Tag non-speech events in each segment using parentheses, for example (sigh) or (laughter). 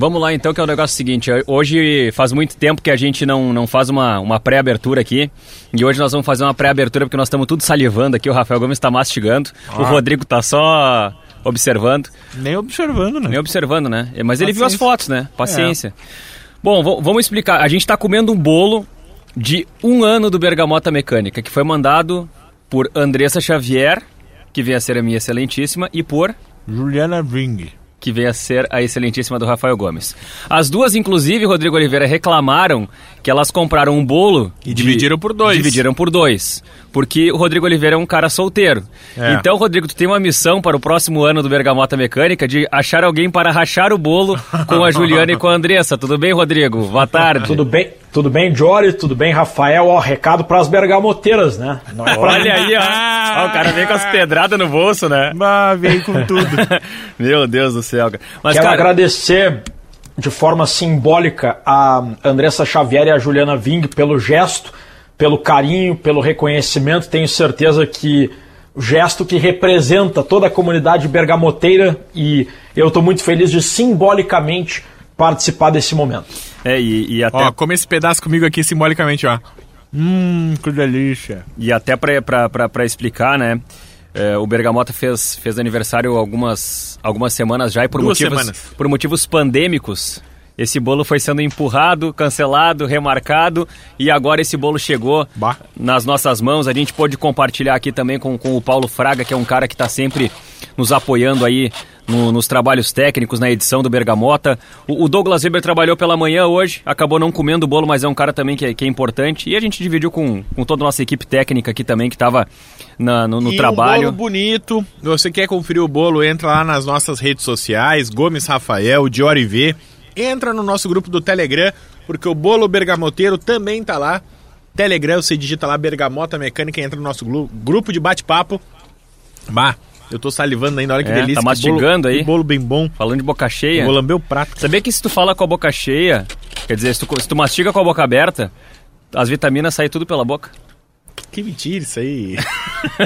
Vamos lá então, que é o negócio seguinte. Hoje faz muito tempo que a gente não, não faz uma, uma pré-abertura aqui. E hoje nós vamos fazer uma pré-abertura porque nós estamos tudo salivando aqui. O Rafael Gomes está mastigando. Ah. O Rodrigo está só observando. Nem observando, né? Nem observando, né? Mas Paciência. ele viu as fotos, né? Paciência. É. Bom, vamos explicar. A gente está comendo um bolo de um ano do Bergamota Mecânica, que foi mandado por Andressa Xavier, que vem a ser a minha excelentíssima, e por... Juliana Ring que veio a ser a excelentíssima do Rafael Gomes. As duas, inclusive, Rodrigo Oliveira, reclamaram que elas compraram um bolo e de... dividiram por dois. Dividiram por dois. Porque o Rodrigo Oliveira é um cara solteiro. É. Então, Rodrigo, tu tem uma missão para o próximo ano do Bergamota Mecânica de achar alguém para rachar o bolo com a (laughs) Juliana e com a Andressa. Tudo bem, Rodrigo? Boa tarde. Tudo bem. Tudo bem, Jory? Tudo bem, Rafael? Ó, recado para as bergamoteiras, né? Não é pra... Olha aí, ó. ó. O cara vem com as pedradas no bolso, né? Bah, vem com tudo. (laughs) Meu Deus do céu. Mas, Quero cara... agradecer de forma simbólica a Andressa Xavier e a Juliana Ving pelo gesto, pelo carinho, pelo reconhecimento. Tenho certeza que o gesto que representa toda a comunidade bergamoteira e eu estou muito feliz de simbolicamente participar desse momento. É, e, e até. Ó, come esse pedaço comigo aqui simbolicamente, ó. Hum, que delícia. E até para explicar, né? É, o Bergamota fez, fez aniversário algumas, algumas semanas já e por motivos, semanas. por motivos pandêmicos. Esse bolo foi sendo empurrado, cancelado, remarcado e agora esse bolo chegou bah. nas nossas mãos. A gente pôde compartilhar aqui também com, com o Paulo Fraga, que é um cara que está sempre nos apoiando aí no, nos trabalhos técnicos, na edição do Bergamota. O, o, Douglas Weber trabalhou pela manhã hoje, acabou não comendo o bolo, mas é um cara também que é, que é importante. E a gente dividiu com, com toda a nossa equipe técnica aqui também, que estava no, no e trabalho. Um bolo bonito. Você quer conferir o bolo, entra lá nas nossas redes sociais, Gomes Rafael, Diori V. Entra no nosso grupo do Telegram, porque o bolo bergamoteiro também tá lá. Telegram, você digita lá Bergamota Mecânica, entra no nosso grupo de bate-papo. Bah, eu tô salivando ainda, olha que é, delícia. Tá mastigando bolo, aí. bolo bem bom. Falando de boca cheia. vou lamber o prato. Sabia que se tu fala com a boca cheia, quer dizer, se tu, se tu mastiga com a boca aberta, as vitaminas saem tudo pela boca. Que mentira isso aí.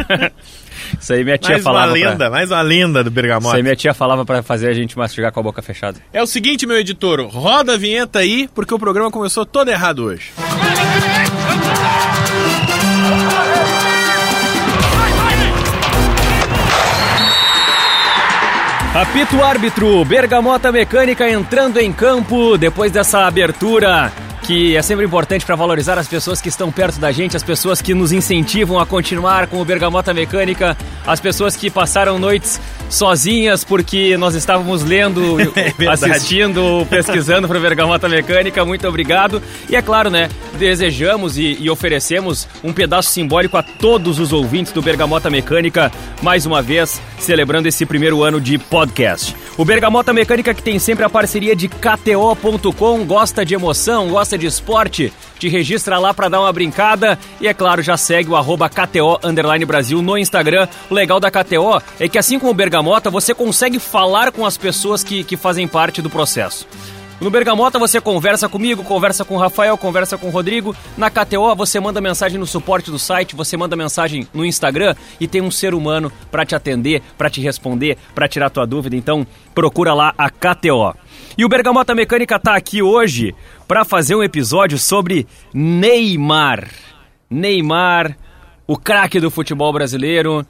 (laughs) isso aí minha tia mais falava. Mais uma lenda, pra... mais uma lenda do bergamota. Isso aí minha tia falava para fazer a gente mastigar com a boca fechada. É o seguinte, meu editor, roda a vinheta aí, porque o programa começou todo errado hoje. Apito árbitro, Bergamota Mecânica entrando em campo depois dessa abertura que é sempre importante para valorizar as pessoas que estão perto da gente, as pessoas que nos incentivam a continuar com o Bergamota Mecânica, as pessoas que passaram noites sozinhas porque nós estávamos lendo, (laughs) é assistindo, pesquisando para o Bergamota Mecânica. Muito obrigado. E é claro, né, desejamos e, e oferecemos um pedaço simbólico a todos os ouvintes do Bergamota Mecânica, mais uma vez celebrando esse primeiro ano de podcast. O Bergamota Mecânica que tem sempre a parceria de KTO.com, gosta de emoção, gosta de esporte, te registra lá para dar uma brincada e, é claro, já segue o arroba KTO Brasil no Instagram. O legal da KTO é que, assim como o Bergamota, você consegue falar com as pessoas que, que fazem parte do processo. No Bergamota você conversa comigo, conversa com o Rafael, conversa com o Rodrigo. Na KTO você manda mensagem no suporte do site, você manda mensagem no Instagram e tem um ser humano para te atender, para te responder, para tirar tua dúvida. Então procura lá a KTO. E o Bergamota Mecânica tá aqui hoje para fazer um episódio sobre Neymar. Neymar, o craque do futebol brasileiro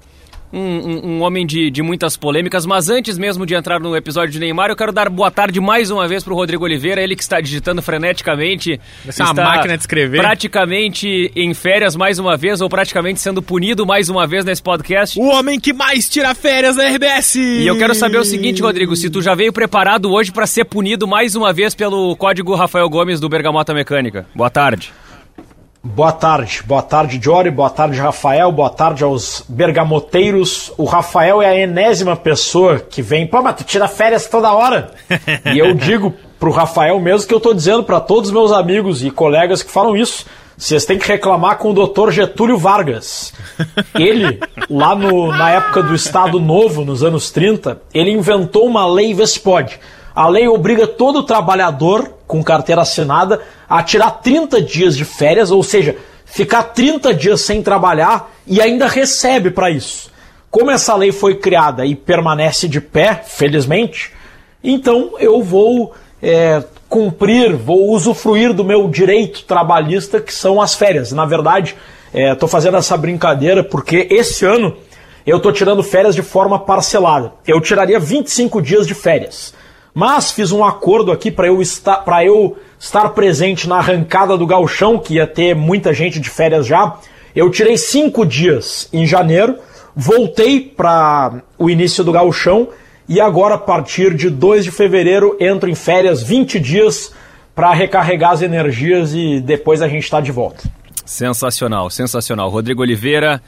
um, um, um homem de, de muitas polêmicas, mas antes mesmo de entrar no episódio de Neymar, eu quero dar boa tarde mais uma vez para o Rodrigo Oliveira, ele que está digitando freneticamente. Essa uma máquina de escrever. Praticamente em férias mais uma vez, ou praticamente sendo punido mais uma vez nesse podcast. O homem que mais tira férias da RBS! E eu quero saber o seguinte, Rodrigo, se tu já veio preparado hoje para ser punido mais uma vez pelo código Rafael Gomes do Bergamota Mecânica. Boa tarde. Boa tarde, boa tarde, Jory, boa tarde, Rafael, boa tarde aos bergamoteiros. O Rafael é a enésima pessoa que vem, pô, mas tu tira férias toda hora. (laughs) e eu digo pro Rafael mesmo que eu tô dizendo para todos os meus amigos e colegas que falam isso. Vocês têm que reclamar com o doutor Getúlio Vargas. Ele, lá no, na época do Estado Novo, nos anos 30, ele inventou uma lei Vespod. A lei obriga todo trabalhador com carteira assinada a tirar 30 dias de férias, ou seja, ficar 30 dias sem trabalhar e ainda recebe para isso. Como essa lei foi criada e permanece de pé, felizmente, então eu vou é, cumprir, vou usufruir do meu direito trabalhista, que são as férias. Na verdade, estou é, fazendo essa brincadeira porque esse ano eu estou tirando férias de forma parcelada. Eu tiraria 25 dias de férias. Mas fiz um acordo aqui para eu, estar, eu estar presente na arrancada do galchão, que ia ter muita gente de férias já. Eu tirei cinco dias em janeiro, voltei para o início do galchão e agora, a partir de 2 de fevereiro, entro em férias 20 dias para recarregar as energias e depois a gente está de volta. Sensacional, sensacional. Rodrigo Oliveira,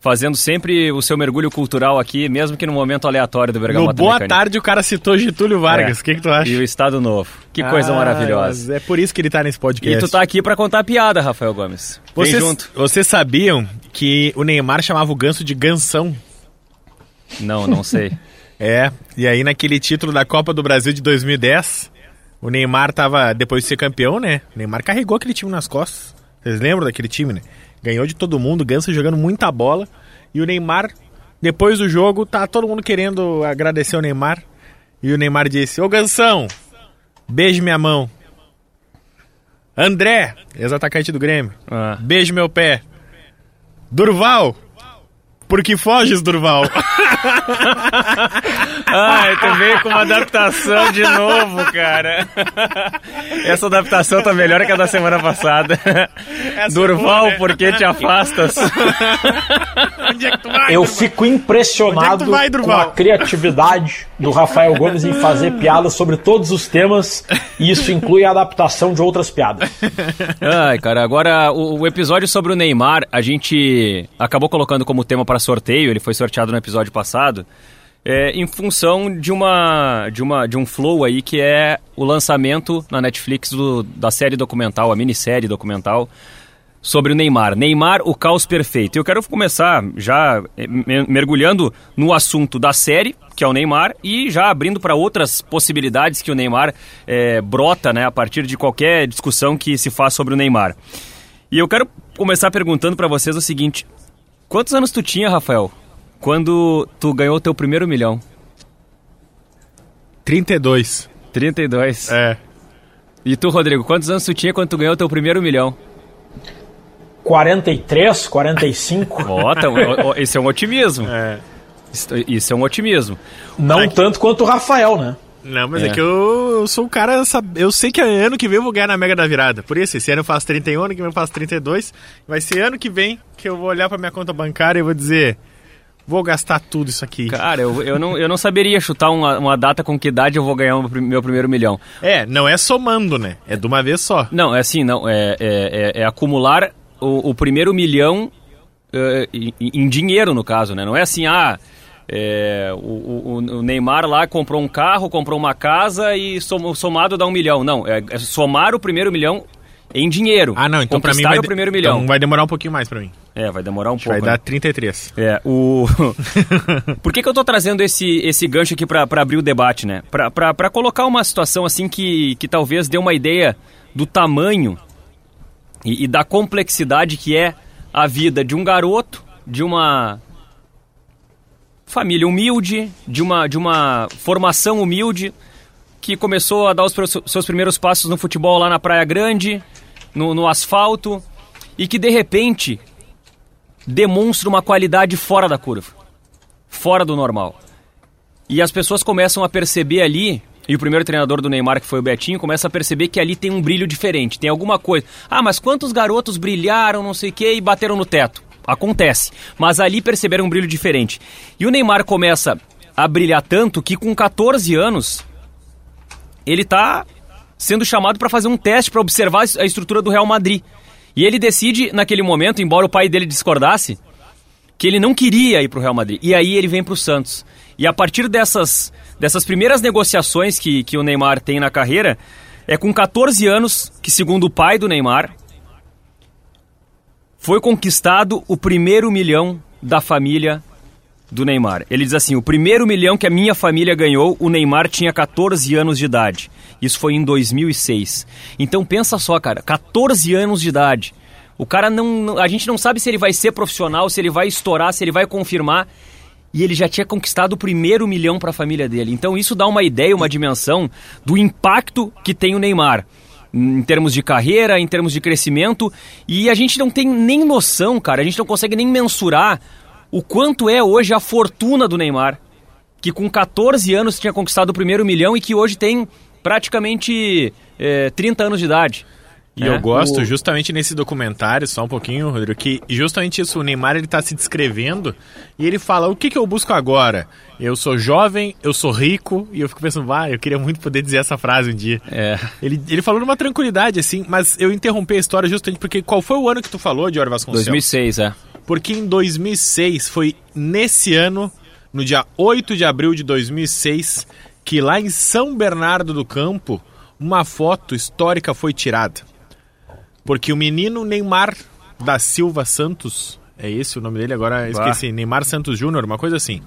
fazendo sempre o seu mergulho cultural aqui, mesmo que no momento aleatório do Bergamota No Boa Mecânica. Tarde o cara citou Getúlio Vargas, é. o é. que, que tu acha? E o Estado Novo. Que coisa ah, maravilhosa. É por isso que ele tá nesse podcast. E tu tá aqui para contar piada, Rafael Gomes. Vem vocês, junto. Vocês sabiam que o Neymar chamava o Ganso de Gansão? Não, não sei. (laughs) é, e aí naquele título da Copa do Brasil de 2010, o Neymar tava, depois de ser campeão, né? O Neymar carregou aquele time nas costas. Vocês lembram daquele time, né? Ganhou de todo mundo, Ganso jogando muita bola. E o Neymar, depois do jogo, tá todo mundo querendo agradecer o Neymar. E o Neymar disse: Ô Gansão, beije minha mão. André, ex-atacante do Grêmio, ah. beijo meu pé. Durval, porque foges, Durval. (laughs) Ai, tu veio com uma adaptação de novo, cara. Essa adaptação tá melhor que a da semana passada. Essa Durval, é né? por que te afastas? Onde é que tu vai, Eu Durval? fico impressionado é vai, com a criatividade do Rafael Gomes em fazer piadas sobre todos os temas, e isso inclui a adaptação de outras piadas. Ai, cara, agora o, o episódio sobre o Neymar, a gente acabou colocando como tema para sorteio, ele foi sorteado no episódio passado é, em função de uma, de uma de um flow aí que é o lançamento na Netflix do, da série documental, a minissérie documental sobre o Neymar. Neymar, o caos perfeito. Eu quero começar já é, mergulhando no assunto da série, que é o Neymar, e já abrindo para outras possibilidades que o Neymar é, brota né, a partir de qualquer discussão que se faz sobre o Neymar. E eu quero começar perguntando para vocês o seguinte: quantos anos tu tinha, Rafael, quando tu ganhou o teu primeiro milhão? 32. 32? É. E tu, Rodrigo, quantos anos tu tinha quando tu ganhou o teu primeiro milhão? 43, 45. (laughs) Ó, oh, esse é um otimismo. É. Isso é um otimismo. Não tanto quanto o Rafael, né? Não, mas é, é que eu, eu, sou um cara. Eu sei que ano que vem eu vou ganhar na Mega da Virada. Por isso, esse ano eu faço 31, ano que vem eu faço 32. Vai ser ano que vem que eu vou olhar pra minha conta bancária e vou dizer: Vou gastar tudo isso aqui. Cara, eu, eu, não, eu não saberia chutar uma, uma data com que idade eu vou ganhar o meu primeiro milhão. É, não é somando, né? É de uma vez só. Não, é assim, não. É, é, é, é acumular o, o, primeiro milhão uh, em, em, dinheiro, no caso, né? Não é assim, ah. É, o, o, Neymar lá comprou um carro, comprou uma casa e somado dá um milhão. Não, é, é somar o primeiro milhão em dinheiro. Ah, não, então pra mim vai, o primeiro milhão. Então vai demorar um pouquinho mais para mim. É, vai demorar um pouco. Vai dar né? 33. É, o... (laughs) Por que, que eu tô trazendo esse, esse gancho aqui para abrir o debate, né? Para colocar uma situação assim que, que talvez dê uma ideia do tamanho e, e da complexidade que é a vida de um garoto, de uma família humilde, de uma, de uma formação humilde, que começou a dar os seus primeiros passos no futebol lá na Praia Grande, no, no asfalto, e que de repente demonstra uma qualidade fora da curva, fora do normal. E as pessoas começam a perceber ali, e o primeiro treinador do Neymar, que foi o Betinho, começa a perceber que ali tem um brilho diferente, tem alguma coisa. Ah, mas quantos garotos brilharam, não sei o quê, e bateram no teto? Acontece. Mas ali perceberam um brilho diferente. E o Neymar começa a brilhar tanto que com 14 anos ele está sendo chamado para fazer um teste para observar a estrutura do Real Madrid. E ele decide, naquele momento, embora o pai dele discordasse, que ele não queria ir para o Real Madrid. E aí ele vem para o Santos. E a partir dessas, dessas primeiras negociações que, que o Neymar tem na carreira, é com 14 anos que, segundo o pai do Neymar, foi conquistado o primeiro milhão da família do Neymar. Ele diz assim: o primeiro milhão que a minha família ganhou, o Neymar tinha 14 anos de idade. Isso foi em 2006. Então pensa só, cara, 14 anos de idade. O cara não. A gente não sabe se ele vai ser profissional, se ele vai estourar, se ele vai confirmar. e ele já tinha conquistado o primeiro milhão para a família dele. Então isso dá uma ideia, uma dimensão do impacto que tem o Neymar em termos de carreira, em termos de crescimento, e a gente não tem nem noção, cara, a gente não consegue nem mensurar o quanto é hoje a fortuna do Neymar, que com 14 anos tinha conquistado o primeiro milhão e que hoje tem praticamente é, 30 anos de idade. E é. eu gosto o... justamente nesse documentário, só um pouquinho, Rodrigo, que justamente isso, o Neymar ele tá se descrevendo e ele fala, o que, que eu busco agora? Eu sou jovem, eu sou rico, e eu fico pensando, ah, eu queria muito poder dizer essa frase um dia. É. Ele, ele falou numa tranquilidade, assim, mas eu interrompi a história justamente porque qual foi o ano que tu falou, Dior Vasconcelos? 2006, é. Porque em 2006, foi nesse ano, no dia 8 de abril de 2006, que lá em São Bernardo do Campo, uma foto histórica foi tirada. Porque o menino Neymar da Silva Santos, é esse o nome dele agora? Esqueci, Neymar Santos Júnior, uma coisa assim.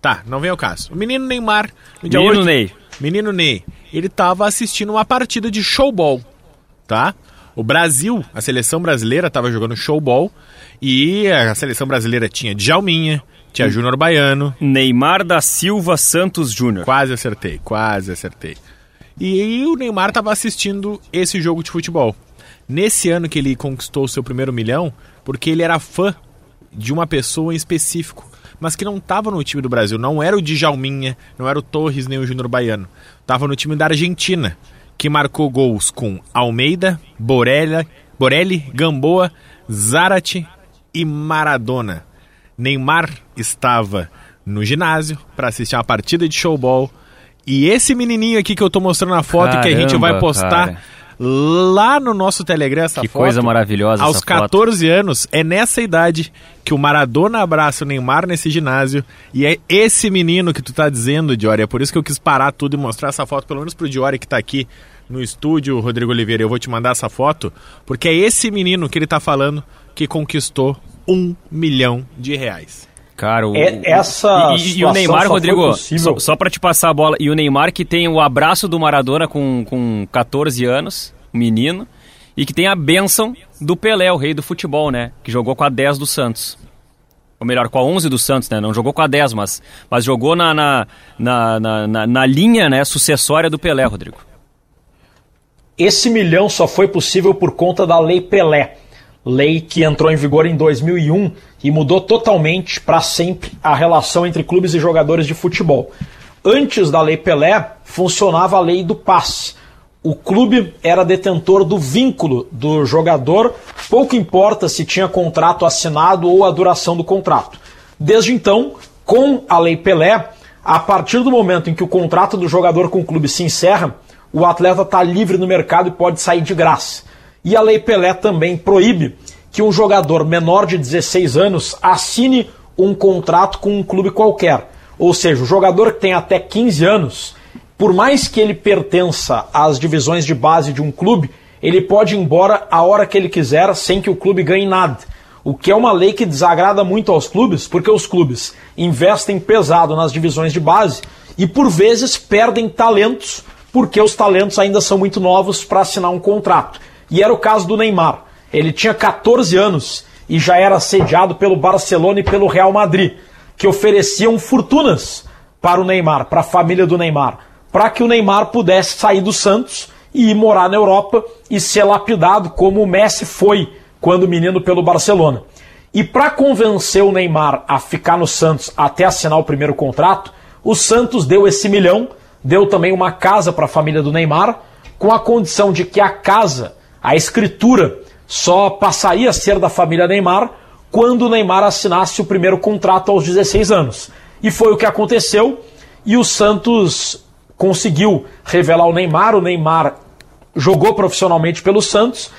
Tá, não vem ao caso. O menino Neymar, no dia menino 8, Ney. Menino Ney, ele tava assistindo uma partida de showball, tá? O Brasil, a seleção brasileira tava jogando showball e a seleção brasileira tinha Djalminha, tinha hum. Júnior Baiano. Neymar da Silva Santos Júnior. Quase acertei, quase acertei. E o Neymar tava assistindo esse jogo de futebol nesse ano que ele conquistou o seu primeiro milhão, porque ele era fã de uma pessoa em específico, mas que não estava no time do Brasil. Não era o Djalminha, não era o Torres nem o Júnior Baiano. Estava no time da Argentina, que marcou gols com Almeida, Borelli, Borelli Gamboa, Zarate e Maradona. Neymar estava no ginásio para assistir uma partida de showball. E esse menininho aqui que eu tô mostrando na foto Caramba, que a gente vai postar cara lá no nosso Telegram essa que foto. coisa maravilhosa Aos 14 foto. anos, é nessa idade que o Maradona abraça o Neymar nesse ginásio e é esse menino que tu tá dizendo, Diori. É por isso que eu quis parar tudo e mostrar essa foto, pelo menos pro Diori que tá aqui no estúdio, Rodrigo Oliveira. Eu vou te mandar essa foto, porque é esse menino que ele tá falando que conquistou um milhão de reais. Cara, o, é, essa e, e o Neymar, Rodrigo, só, só para te passar a bola, e o Neymar que tem o abraço do Maradona com, com 14 anos, menino, e que tem a benção do Pelé, o rei do futebol, né? Que jogou com a 10 do Santos. Ou melhor, com a 11 do Santos, né? Não jogou com a 10, mas, mas jogou na, na, na, na, na linha né, sucessória do Pelé, Rodrigo. Esse milhão só foi possível por conta da Lei Pelé lei que entrou em vigor em 2001 e mudou totalmente para sempre a relação entre clubes e jogadores de futebol. Antes da Lei Pelé, funcionava a lei do passe. O clube era detentor do vínculo do jogador, pouco importa se tinha contrato assinado ou a duração do contrato. Desde então, com a Lei Pelé, a partir do momento em que o contrato do jogador com o clube se encerra, o atleta está livre no mercado e pode sair de graça. E a Lei Pelé também proíbe que um jogador menor de 16 anos assine um contrato com um clube qualquer. Ou seja, o jogador que tem até 15 anos, por mais que ele pertença às divisões de base de um clube, ele pode ir embora a hora que ele quiser sem que o clube ganhe nada. O que é uma lei que desagrada muito aos clubes, porque os clubes investem pesado nas divisões de base e por vezes perdem talentos, porque os talentos ainda são muito novos para assinar um contrato. E era o caso do Neymar. Ele tinha 14 anos e já era assediado pelo Barcelona e pelo Real Madrid, que ofereciam fortunas para o Neymar, para a família do Neymar, para que o Neymar pudesse sair do Santos e ir morar na Europa e ser lapidado como o Messi foi quando menino pelo Barcelona. E para convencer o Neymar a ficar no Santos até assinar o primeiro contrato, o Santos deu esse milhão, deu também uma casa para a família do Neymar, com a condição de que a casa a escritura só passaria a ser da família Neymar quando o Neymar assinasse o primeiro contrato aos 16 anos. E foi o que aconteceu e o Santos conseguiu revelar o Neymar. O Neymar jogou profissionalmente pelo Santos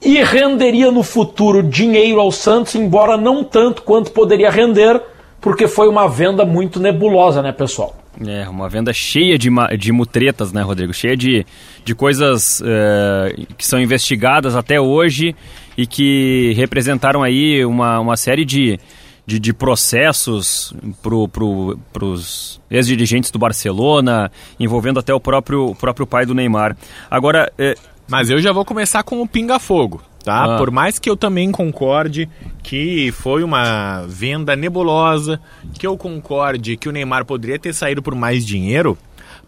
e renderia no futuro dinheiro ao Santos, embora não tanto quanto poderia render, porque foi uma venda muito nebulosa, né, pessoal? É, uma venda cheia de, de mutretas, né, Rodrigo? Cheia de, de coisas é, que são investigadas até hoje e que representaram aí uma, uma série de, de, de processos para pro, os ex-dirigentes do Barcelona, envolvendo até o próprio, próprio pai do Neymar. Agora. É... Mas eu já vou começar com o pinga-fogo. Tá? Ah. Por mais que eu também concorde que foi uma venda nebulosa, que eu concorde que o Neymar poderia ter saído por mais dinheiro,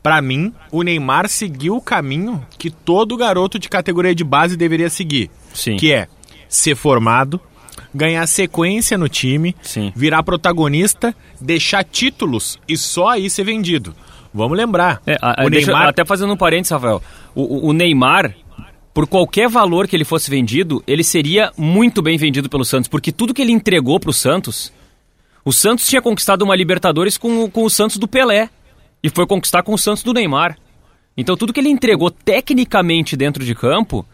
pra mim, o Neymar seguiu o caminho que todo garoto de categoria de base deveria seguir, Sim. que é ser formado, ganhar sequência no time, Sim. virar protagonista, deixar títulos e só aí ser vendido. Vamos lembrar, É, a- o deixa- Neymar até fazendo um parênteses, Rafael. O, o- o Neymar, por qualquer valor que ele fosse vendido, ele seria muito bem vendido pelo Santos, porque tudo que ele entregou pro Santos. O Santos tinha conquistado uma Libertadores com, o- com o Santos do Pelé. E foi conquistar com o Santos do Neymar. Então tudo que ele entregou tecnicamente dentro de campo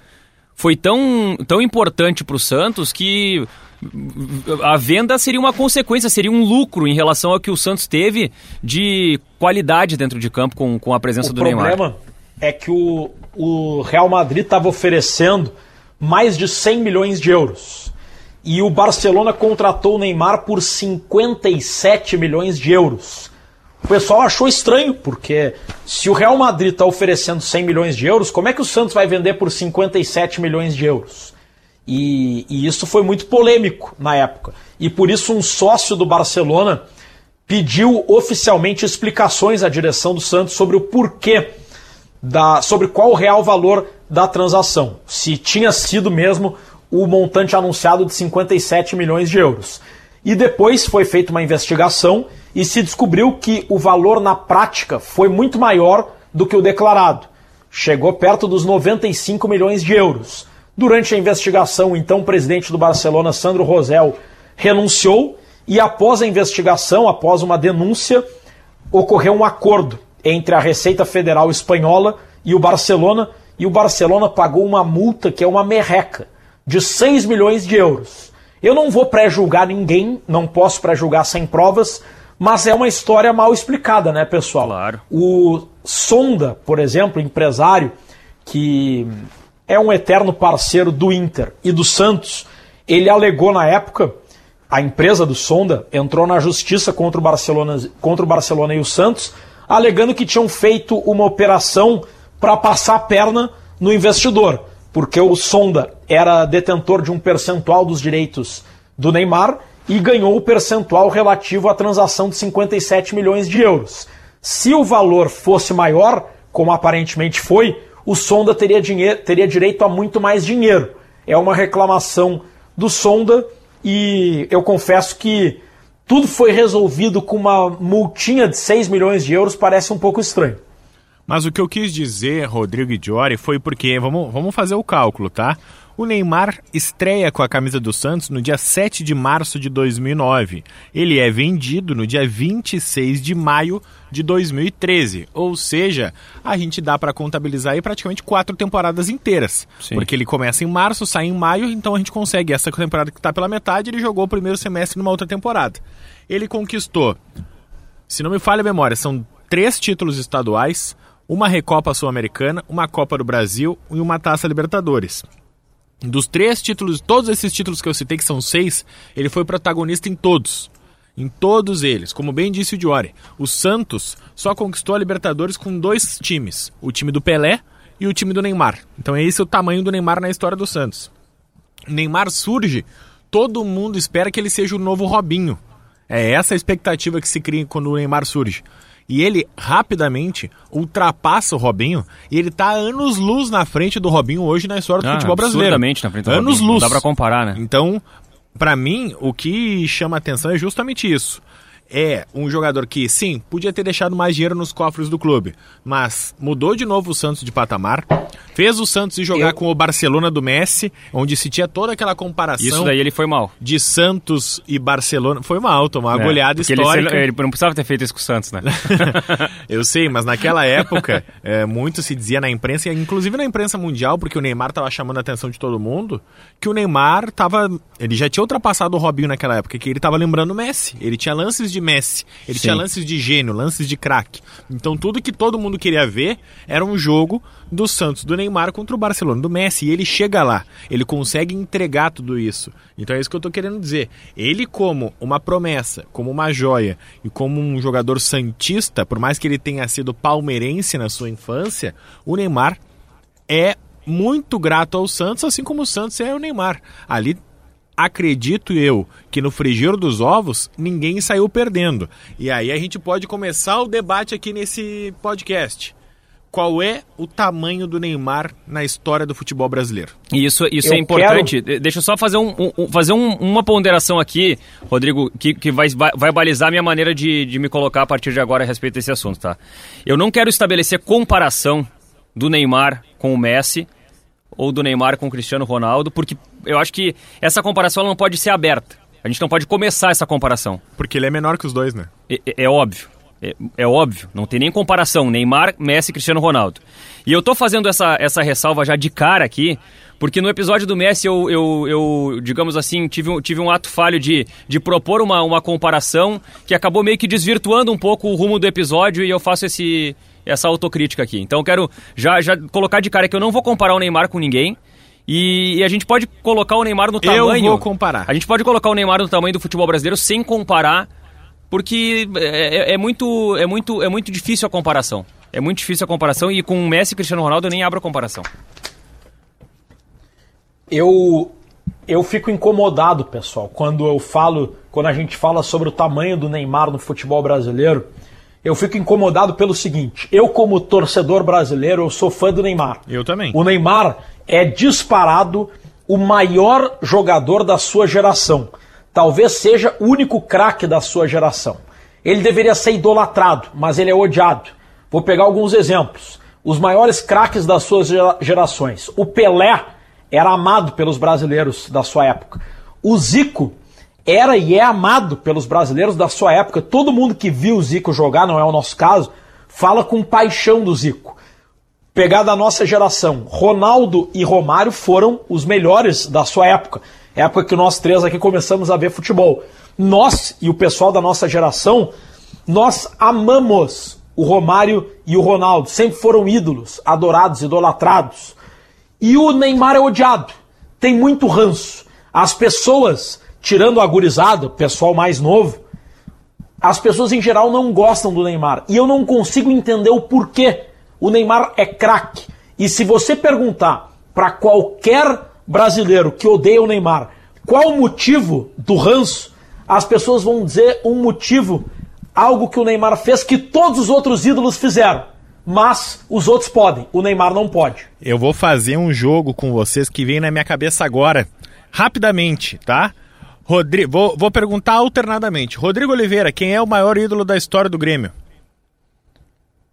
foi tão, tão importante pro Santos que a venda seria uma consequência, seria um lucro em relação ao que o Santos teve de qualidade dentro de campo com, com a presença O do Neymar. problema é que o, o Real Madrid estava oferecendo mais de 100 milhões de euros. E o Barcelona contratou o Neymar por 57 milhões de euros. O pessoal achou estranho, porque se o Real Madrid está oferecendo 100 milhões de euros, como é que o Santos vai vender por 57 milhões de euros? E, e isso foi muito polêmico na época. E por isso um sócio do Barcelona pediu oficialmente explicações à direção do Santos sobre o porquê da, sobre qual o real valor da transação. Se tinha sido mesmo o montante anunciado de 57 milhões de euros. E depois foi feita uma investigação e se descobriu que o valor na prática foi muito maior do que o declarado. Chegou perto dos 95 milhões de euros. Durante a investigação, o então presidente do Barcelona, Sandro Rosell, renunciou e após a investigação, após uma denúncia, ocorreu um acordo entre a Receita Federal Espanhola e o Barcelona, e o Barcelona pagou uma multa que é uma merreca de 6 milhões de euros. Eu não vou pré-julgar ninguém, não posso pré-julgar sem provas, mas é uma história mal explicada, né, pessoal? Claro. O Sonda, por exemplo, empresário que é um eterno parceiro do Inter e do Santos, ele alegou na época, a empresa do Sonda entrou na justiça contra o Barcelona, contra o Barcelona e o Santos, alegando que tinham feito uma operação para passar a perna no investidor, porque o Sonda era detentor de um percentual dos direitos do Neymar e ganhou o percentual relativo à transação de 57 milhões de euros. Se o valor fosse maior, como aparentemente foi, o Sonda teria, dinheiro, teria direito a muito mais dinheiro. É uma reclamação do Sonda e eu confesso que tudo foi resolvido com uma multinha de 6 milhões de euros, parece um pouco estranho. Mas o que eu quis dizer, Rodrigo e Diori, foi porque, vamos, vamos fazer o cálculo, tá? O Neymar estreia com a camisa do Santos no dia 7 de março de 2009. Ele é vendido no dia 26 de maio de 2013. Ou seja, a gente dá para contabilizar aí praticamente quatro temporadas inteiras. Sim. Porque ele começa em março, sai em maio, então a gente consegue. Essa temporada que está pela metade, ele jogou o primeiro semestre numa outra temporada. Ele conquistou, se não me falha a memória, são três títulos estaduais, uma Recopa Sul-Americana, uma Copa do Brasil e uma Taça Libertadores. Dos três títulos, todos esses títulos que eu citei, que são seis, ele foi protagonista em todos. Em todos eles. Como bem disse o Diori, o Santos só conquistou a Libertadores com dois times: o time do Pelé e o time do Neymar. Então é esse o tamanho do Neymar na história do Santos. Neymar surge, todo mundo espera que ele seja o novo Robinho. É essa a expectativa que se cria quando o Neymar surge. E ele rapidamente ultrapassa o Robinho e ele tá anos luz na frente do Robinho hoje na história do Ah, futebol brasileiro. na frente do Anos Robinho. Não luz. dá pra comparar, né? Então, pra mim, o que chama atenção é justamente isso. É um jogador que, sim, podia ter deixado mais dinheiro nos cofres do clube, mas mudou de novo o Santos de patamar, fez o Santos ir jogar Eu- com o Barcelona do Messi, onde se tinha toda aquela comparação Isso daí ele foi mal. de Santos e Barcelona. Foi uma alta, uma É, goleada porque ele- histórica. Ele, não precisava ter feito isso com o Santos, né? (laughs) Eu sei, mas naquela (laughs) época, é, muito se dizia na imprensa, e inclusive na imprensa mundial, porque o Neymar estava chamando a atenção de todo mundo, que o Neymar estava. Ele já tinha ultrapassado o Robinho naquela época, que ele estava lembrando o Messi. Ele tinha lances de Messi, ele Sim. tinha lances de gênio, lances de craque. Então tudo que todo mundo queria ver era um jogo do Santos, do Neymar contra o Barcelona, do Messi. E ele chega lá, ele consegue entregar tudo isso. Então é isso que eu tô querendo dizer. Ele, como uma promessa, como uma joia e como um jogador santista, por mais que ele tenha sido palmeirense na sua infância, o Neymar é muito grato ao Santos, assim como o Santos é o Neymar. Ali acredito eu que no frigir dos ovos ninguém saiu perdendo. E aí a gente pode começar o debate aqui nesse podcast. Qual é o tamanho do Neymar na história do futebol brasileiro? Isso, isso é importante. Quero... Deixa eu só fazer, um, um fazer um, uma ponderação aqui, Rodrigo, que, que vai, vai balizar a minha maneira de, de me colocar a partir de agora a respeito desse assunto, tá? Eu não quero estabelecer comparação do Neymar com o Messi ou do Neymar com o Cristiano Ronaldo, porque eu acho que essa comparação não pode ser aberta. A gente não pode começar essa comparação. Porque ele é menor que os dois, né? É, é, é óbvio. É, é, óbvio, não tem nem comparação. Neymar, Messi, Cristiano Ronaldo. E eu tô fazendo essa, essa ressalva já de cara aqui, porque no episódio do Messi eu, eu, eu digamos assim, tive um, tive um ato falho de, de propor uma, uma comparação que acabou meio que desvirtuando um pouco o rumo do episódio e eu faço esse, essa autocrítica aqui. Então eu quero já, já colocar de cara que eu não vou comparar o Neymar com ninguém. E, e, a gente pode colocar o Neymar no tamanho. Eu vou comparar. A gente pode colocar o Neymar no tamanho do futebol brasileiro sem comparar, porque é, é, é muito, é, muito, é muito difícil a comparação. É muito difícil a comparação e com o Messi e Cristiano Ronaldo eu nem abro a comparação. Eu, eu fico incomodado, pessoal, quando eu falo, quando a gente fala sobre o tamanho do Neymar no futebol brasileiro eu fico incomodado pelo seguinte: eu, como torcedor brasileiro, eu sou fã do Neymar. Eu também. O Neymar é disparado o maior jogador da sua geração. Talvez seja o único craque da sua geração. Ele deveria ser idolatrado, mas ele é odiado. Vou pegar alguns exemplos. Os maiores craques das suas gerações. O Pelé era amado pelos brasileiros da sua época. O Zico era e é amado pelos brasileiros da sua época. Todo mundo que viu o Zico jogar, não é o nosso caso, fala com paixão do Zico. Pegar da nossa geração, Ronaldo e Romário foram os melhores da sua época. Época que nós três aqui começamos a ver futebol. Nós e o pessoal da nossa geração, nós amamos o Romário e o Ronaldo. Sempre foram ídolos, adorados, idolatrados. E o Neymar é odiado. Tem muito ranço. As pessoas tirando a gurizada, pessoal mais novo, as pessoas em geral não gostam do Neymar. E eu não consigo entender o porquê. O Neymar é craque. E se você perguntar para qualquer brasileiro que odeia o Neymar qual o motivo do ranço, as pessoas vão dizer um motivo, algo que o Neymar fez que todos os outros ídolos fizeram. Mas os outros podem, o Neymar não pode. Eu vou fazer um jogo com vocês que vem na minha cabeça agora, rapidamente, tá? Rodrigo, vou, vou perguntar alternadamente. Rodrigo Oliveira, quem é o maior ídolo da história do Grêmio?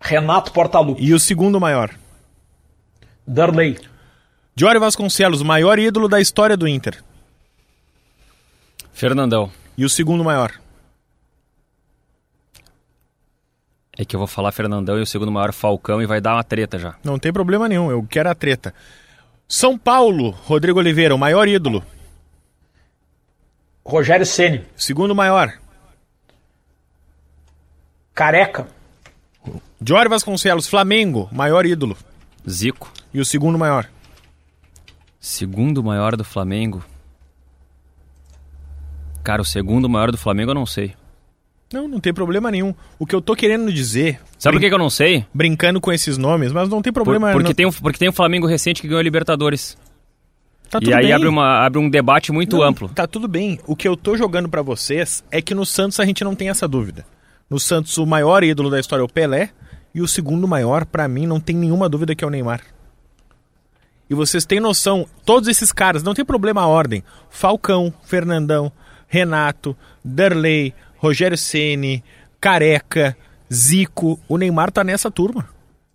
Renato Portaluppi. E o segundo maior? Darley. Diório Vasconcelos, maior ídolo da história do Inter. Fernandão. E o segundo maior? É que eu vou falar Fernandão e o segundo maior Falcão e vai dar uma treta já. Não tem problema nenhum, eu quero a treta. São Paulo, Rodrigo Oliveira, o maior ídolo. Rogério Ceni. Segundo maior. Careca. Jorge Vasconcelos, Flamengo, maior ídolo. Zico. E o segundo maior? Segundo maior do Flamengo. Cara, o segundo maior do Flamengo eu não sei. Não, não tem problema nenhum. O que eu tô querendo dizer. Sabe por que, que eu não sei? Brincando com esses nomes, mas não tem problema. Por, porque, não... tem um, porque tem um Flamengo recente que ganhou a Libertadores. Tá e aí bem. abre, uma, abre um debate muito não, amplo. Tá tudo bem. O que eu tô jogando para vocês é que no Santos a gente não tem essa dúvida. No Santos, o maior ídolo da história é o Pelé. E o segundo maior, para mim, não tem nenhuma dúvida que é o Neymar. E vocês têm noção, todos esses caras, não tem problema a ordem. Falcão, Fernandão, Renato, Derley, Rogério Ceni, Careca, Zico, o Neymar tá nessa turma.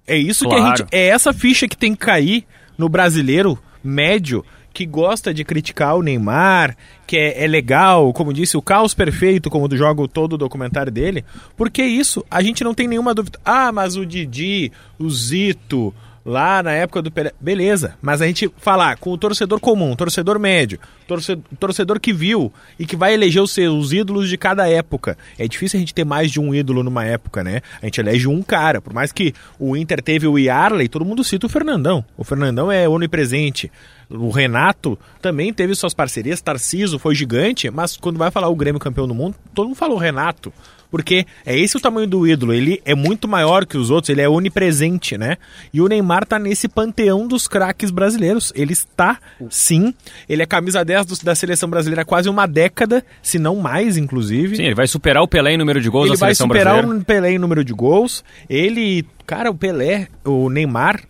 É isso claro. que a gente. É essa ficha que tem que cair no brasileiro médio que gosta de criticar o Neymar, que é, é, legal, como disse, o caos perfeito, como do jogo todo o documentário dele, porque isso, a gente não tem nenhuma dúvida. Ah, mas o Didi, o Zito, lá na época do Pelé. Beleza, mas a gente falar com o torcedor comum, torcedor médio, torcedor, torcedor que viu e que vai eleger os seus ídolos de cada época. É difícil a gente ter mais de um ídolo numa época, né? A gente elege um cara. Por mais que o Inter teve o Yarley, todo mundo cita o Fernandão. O Fernandão é onipresente. O Renato também teve suas parcerias. Tarciso foi gigante, mas quando vai falar o Grêmio campeão do mundo, todo mundo fala o Renato. Porque é esse o tamanho do ídolo, ele é muito maior que os outros, ele é onipresente, né? E o Neymar tá nesse panteão dos craques brasileiros. Ele está, sim, ele é camisa 10 do, da seleção brasileira há quase uma década, se não mais, inclusive. Sim, ele vai superar o Pelé em número de gols ele da seleção brasileira. Ele vai superar o Pelé em número de gols. Ele, cara, o Pelé, o Neymar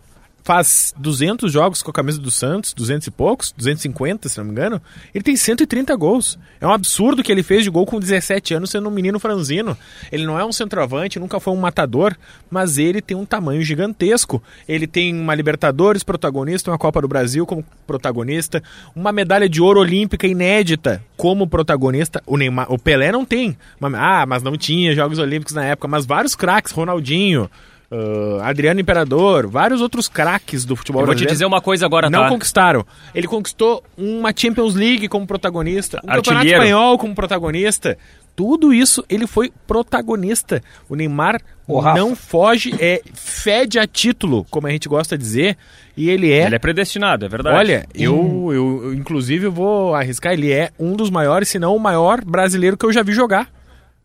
faz 200 jogos com a camisa do Santos, 200 e poucos, 250, se não me engano. Ele tem 130 gols. É um absurdo que ele fez de gol com 17 anos sendo um menino franzino. Ele não é um centroavante, nunca foi um matador, mas ele tem um tamanho gigantesco. Ele tem uma Libertadores protagonista, uma Copa do Brasil como protagonista, uma medalha de ouro olímpica inédita como protagonista. O Neymar, o Pelé não tem. Ah, mas não tinha Jogos Olímpicos na época, mas vários craques, Ronaldinho, Uh, Adriano Imperador, vários outros craques do futebol Eu vou te dizer uma coisa agora, não tá? conquistaram. Ele conquistou uma Champions League como protagonista, um Campeonato Artilheiro. Espanhol como protagonista. Tudo isso ele foi protagonista. O Neymar Rafa. não foge, é fede a título, como a gente gosta de dizer, e ele é Ele é predestinado, é verdade. Olha, eu, eu, eu, inclusive eu vou arriscar, ele é um dos maiores, se não o maior brasileiro que eu já vi jogar.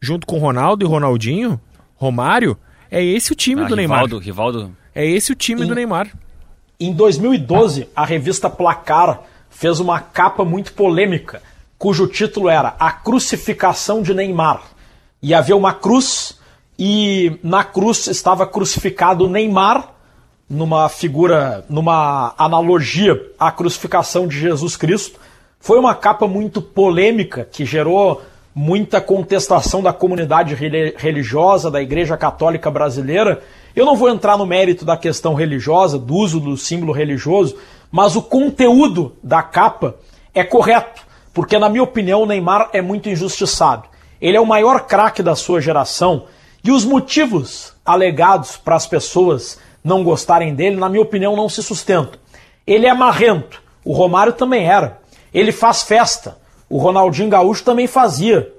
Junto com Ronaldo e Ronaldinho, Romário, é esse o time Ah, do Neymar. Rivaldo, Rivaldo. É esse o time Em- do Neymar. Em 2012, a revista Placar fez uma capa muito polêmica, cujo título era A Crucificação de Neymar. E havia uma cruz, e na cruz estava crucificado Neymar, numa figura, numa analogia à crucificação de Jesus Cristo. Foi uma capa muito polêmica que gerou muita contestação da comunidade reli- religiosa da Igreja Católica Brasileira. Eu não vou entrar no mérito da questão religiosa, do uso do símbolo religioso, mas o conteúdo da capa é correto, porque na minha opinião o Neymar é muito injustiçado. Ele é o maior craque da sua geração e os motivos alegados para as pessoas não gostarem dele, na minha opinião, não se sustentam. Ele é marrento, o Romário também era. Ele faz festa, o Ronaldinho Gaúcho também fazia.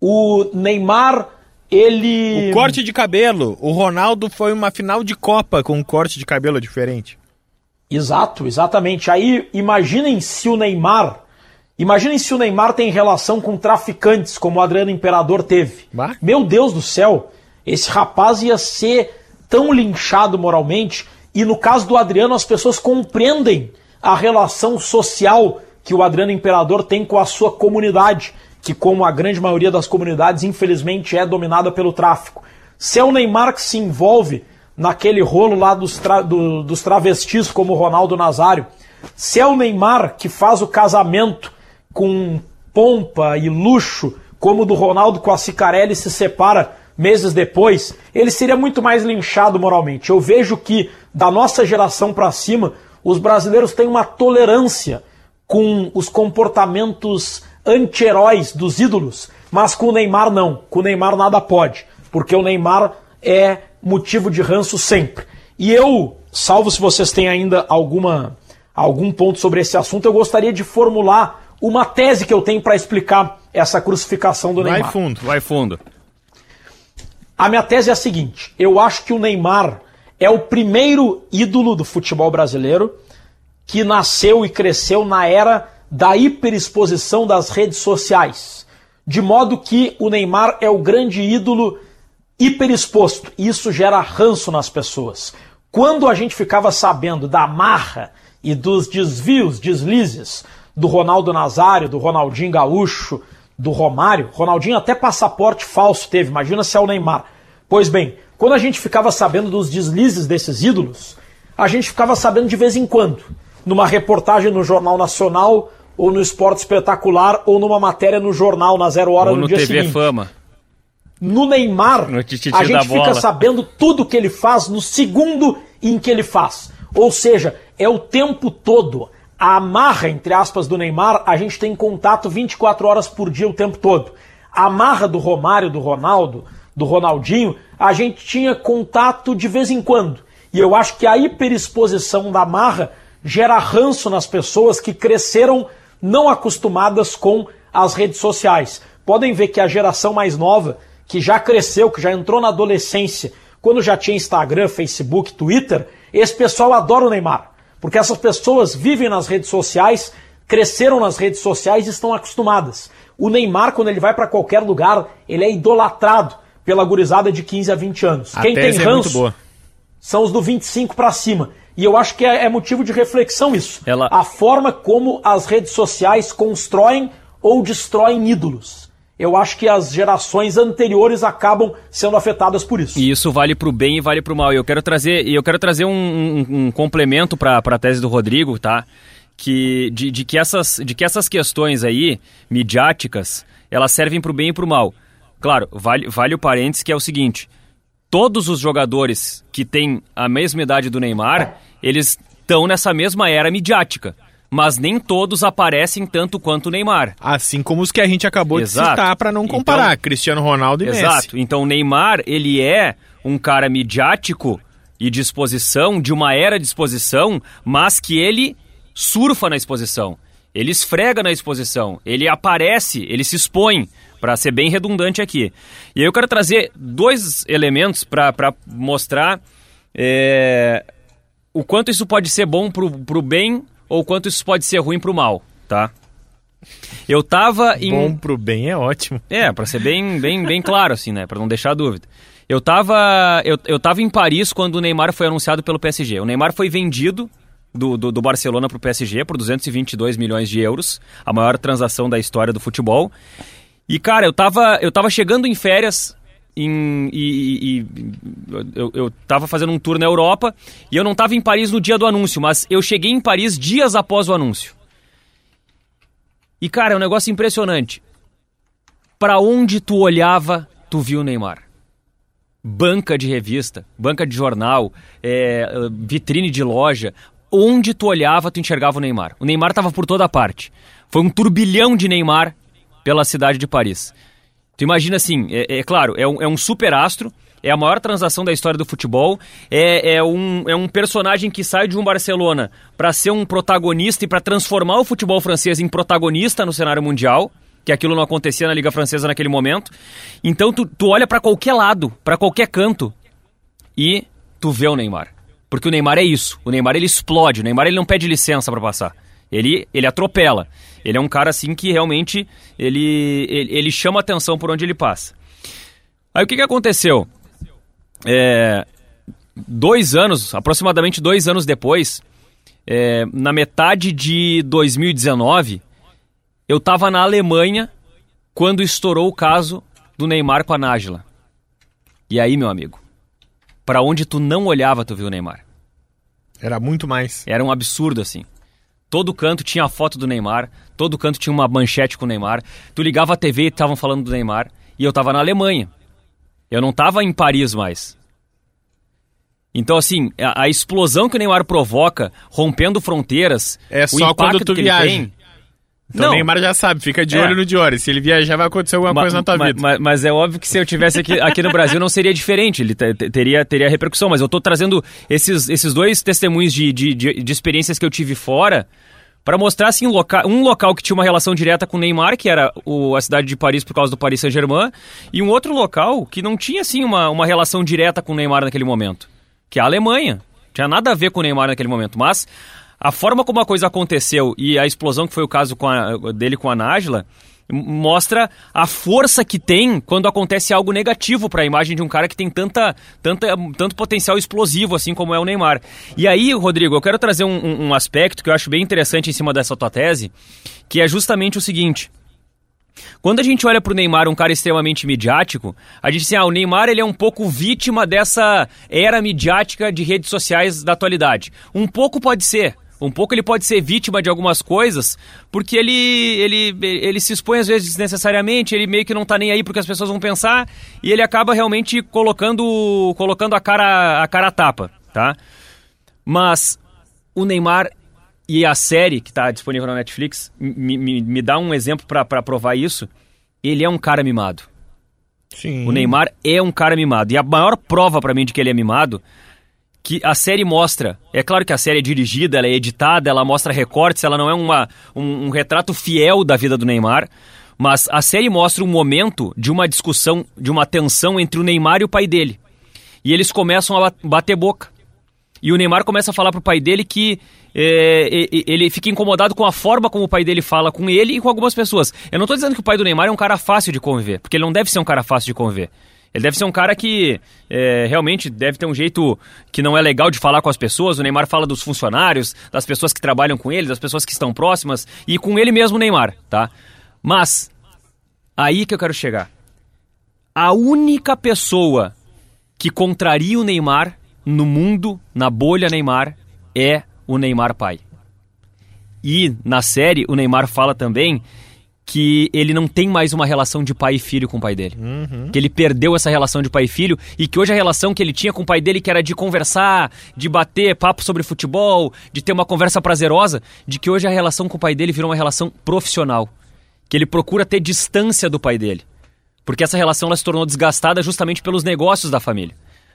O Neymar, ele. O corte de cabelo. O Ronaldo foi uma final de Copa com um corte de cabelo diferente. Exato, exatamente. Aí imaginem se o Neymar. Imaginem se o Neymar tem relação com traficantes, como o Adriano Imperador teve. Bah. Meu Deus do céu, esse rapaz ia ser tão linchado moralmente. E no caso do Adriano, as pessoas compreendem a relação social que o Adriano Imperador tem com a sua comunidade, que, como a grande maioria das comunidades, infelizmente é dominada pelo tráfico. Se é o Neymar que se envolve naquele rolo lá dos, tra- do- dos travestis, como o Ronaldo Nazário, se é o Neymar que faz o casamento com pompa e luxo, como o do Ronaldo com a Cicarelli se separa meses depois, ele seria muito mais linchado moralmente. Eu vejo que da nossa geração para cima, os brasileiros têm uma tolerância com os comportamentos anti-heróis dos ídolos, mas com o Neymar não. Com o Neymar nada pode, porque o Neymar é motivo de ranço sempre. E eu, salvo se vocês têm ainda alguma algum ponto sobre esse assunto, eu gostaria de formular uma tese que eu tenho para explicar essa crucificação do Vai Neymar. fundo. Vai fundo. A minha tese é a seguinte: eu acho que o Neymar é o primeiro ídolo do futebol brasileiro que nasceu e cresceu na era da hiperexposição das redes sociais. De modo que o Neymar é o grande ídolo hiperexposto. Isso gera ranço nas pessoas. Quando a gente ficava sabendo da marra e dos desvios, deslizes do Ronaldo Nazário, do Ronaldinho Gaúcho, do Romário, Ronaldinho até passaporte falso teve, imagina se é o Neymar. Pois bem, quando a gente ficava sabendo dos deslizes desses ídolos, a gente ficava sabendo de vez em quando, numa reportagem no Jornal Nacional, ou no Esporte Espetacular, ou numa matéria no jornal na Zero Hora Ou no, no dia TV seguinte. Fama. No Neymar, No a gente fica bola. sabendo tudo que ele faz no segundo em que ele faz. Ou seja, é o tempo todo. A amarra, entre aspas, do Neymar, a gente tem contato 24 horas por dia o tempo todo. A amarra do Romário, do Ronaldo, do Ronaldinho, a gente tinha contato de vez em quando. E eu acho que a hiperexposição da marra gera ranço nas pessoas que cresceram não acostumadas com as redes sociais. Podem ver que a geração mais nova, que já cresceu, que já entrou na adolescência, quando já tinha Instagram, Facebook, Twitter, esse pessoal adora o Neymar. Porque essas pessoas vivem nas redes sociais, cresceram nas redes sociais e estão acostumadas. O Neymar, quando ele vai para qualquer lugar, ele é idolatrado. pela gurizada de 15 a 20 anos. A Quem tem é ranço boa. são os do 25 para cima. E eu acho que é, é motivo de reflexão isso. Ela- A forma como as redes sociais constroem ou destroem ídolos. Eu acho que as gerações anteriores acabam sendo afetadas por isso. E isso vale pro bem e vale pro mal. E eu quero trazer, e eu quero trazer um, um- um complemento para a tese do Rodrigo, tá? Que, de, de que essas, de que essas questões aí, midiáticas, elas servem pro bem e pro mal. Claro, vale, vale o parênteses que é o seguinte: todos os jogadores que têm a mesma idade do Neymar, eles estão nessa mesma era midiática. Mas nem todos aparecem tanto quanto o Neymar. Assim como os que a gente acabou Exato. de citar para não Então- comparar, Cristiano Ronaldo e Messi. Exato. Então o Neymar, ele é um cara midiático e de exposição, de uma era de exposição, mas que ele surfa na exposição. Ele esfrega na exposição, ele aparece, ele se expõe, para ser bem redundante aqui. E aí eu quero trazer dois elementos para mostrar é, o quanto isso pode ser bom pro, pro bem ou o quanto isso pode ser ruim pro mal, tá? Eu tava em... Bom pro bem é ótimo. É, pra ser bem, bem, bem claro, assim, né? Pra não deixar dúvida. Eu tava, eu, eu tava em Paris quando o Neymar foi anunciado pelo PSG. O Neymar foi vendido do, do, do Barcelona pro PSG por 222 milhões de euros, a maior transação da história do futebol. E, cara, eu tava, eu tava chegando em férias em, e, e- eu, eu tava fazendo um tour na Europa e eu não tava em Paris no dia do anúncio, mas eu cheguei em Paris dias após o anúncio. E, cara, é um negócio impressionante. Pra onde tu olhava, tu viu Neymar. Banca de revista, banca de jornal, é, vitrine de loja. Onde tu olhava, tu enxergava o Neymar. O Neymar tava por toda parte. Foi um turbilhão de Neymar pela cidade de Paris. Tu imagina assim, é, é claro, é um, é um super astro, é a maior transação da história do futebol, é, é, um, é um personagem que sai de um Barcelona para ser um protagonista e para transformar o futebol francês em protagonista no cenário mundial, que aquilo não acontecia na Liga Francesa naquele momento. Então tu, tu olha para qualquer lado, para qualquer canto e tu vê o Neymar. Porque o Neymar é isso, o Neymar ele explode, o Neymar ele não pede licença para passar. Ele, ele atropela. Ele é um cara assim que realmente ele, ele, ele chama atenção por onde ele passa. Aí o que, que aconteceu? É, dois anos, aproximadamente dois anos depois, é, na metade de 2019, eu estava na Alemanha quando estourou o caso do Neymar com a Nájila. E aí, meu amigo, para onde tu não olhava, tu viu o Neymar. Era muito mais. Era um absurdo assim. Todo canto tinha a foto do Neymar, todo canto tinha uma manchete com o Neymar. Tu ligava a TV e estavam falando do Neymar. E eu tava na Alemanha. Eu não tava em Paris mais. Então, assim, a, a explosão que o Neymar provoca, rompendo fronteiras. É o só quando impacto tu que ele viaja. tem- Então Não. o Neymar já sabe, fica de É. olho no Diori. Se ele viajar, vai acontecer alguma Ma- coisa na tua ma- vida. ma- Mas, é óbvio que se eu tivesse aqui, aqui no Brasil não seria diferente, ele te- te- teria, teria repercussão. Mas eu tô trazendo esses, esses dois testemunhos de, de, de, de experiências que eu tive fora para mostrar assim, um, loca um local que tinha uma relação direta com o Neymar, que era o, a cidade de Paris por causa do Paris Saint-Germain, e um outro local que não tinha assim, uma, uma relação direta com o Neymar naquele momento, que é a Alemanha. Tinha nada a ver com o Neymar naquele momento, mas a forma como a coisa aconteceu e a explosão que foi o caso com a- dele com a Nájila mostra a força que tem quando acontece algo negativo para a imagem de um cara que tem tanta, tanta, tanto potencial explosivo assim como é o Neymar. E aí, Rodrigo, eu quero trazer um, um- aspecto que eu acho bem interessante em cima dessa tua tese, que é justamente o seguinte. Quando a gente olha pro Neymar, um cara extremamente midiático, a gente diz assim, ah, o Neymar ele é um pouco vítima dessa era midiática de redes sociais da atualidade. Um pouco pode ser. Um pouco ele pode ser vítima de algumas coisas, porque ele, ele, ele se expõe às vezes desnecessariamente, ele meio que não tá nem aí porque as pessoas vão pensar, e ele acaba realmente colocando, colocando a cara a cara a tapa, tá? Mas o Neymar e a série que está disponível na Netflix me, me, me dá um exemplo para provar isso. Ele é um cara mimado. Sim. O Neymar é um cara mimado. E a maior prova para mim de que ele é mimado, que a série mostra. É claro que a série é dirigida, ela é editada, ela mostra recortes, ela não é uma, um, um retrato fiel da vida do Neymar. Mas a série mostra um momento de uma discussão, de uma tensão entre o Neymar e o pai dele. E eles começam a ba- bater boca. E o Neymar começa a falar pro pai dele que é, ele fica incomodado com a forma como o pai dele fala com ele e com algumas pessoas. Eu não tô dizendo que o pai do Neymar é um cara fácil de conviver, porque ele não deve ser um cara fácil de conviver. Ele deve ser um cara que é, realmente deve ter um jeito que não é legal de falar com as pessoas. O Neymar fala dos funcionários, das pessoas que trabalham com ele, das pessoas que estão próximas e com ele mesmo, Neymar, tá? Mas aí que eu quero chegar. A única pessoa que contraria o Neymar no mundo, na bolha Neymar, é o Neymar pai. E na série o Neymar fala também que ele não tem mais uma relação de pai e filho com o pai dele. Uhum. Que ele perdeu essa relação de pai e filho e que hoje a relação que ele tinha com o pai dele, que era de conversar, de bater papo sobre futebol, de ter uma conversa prazerosa, de que hoje a relação com o pai dele virou uma relação profissional. Que ele procura ter distância do pai dele. Porque essa relação ela se tornou desgastada justamente pelos negócios da família.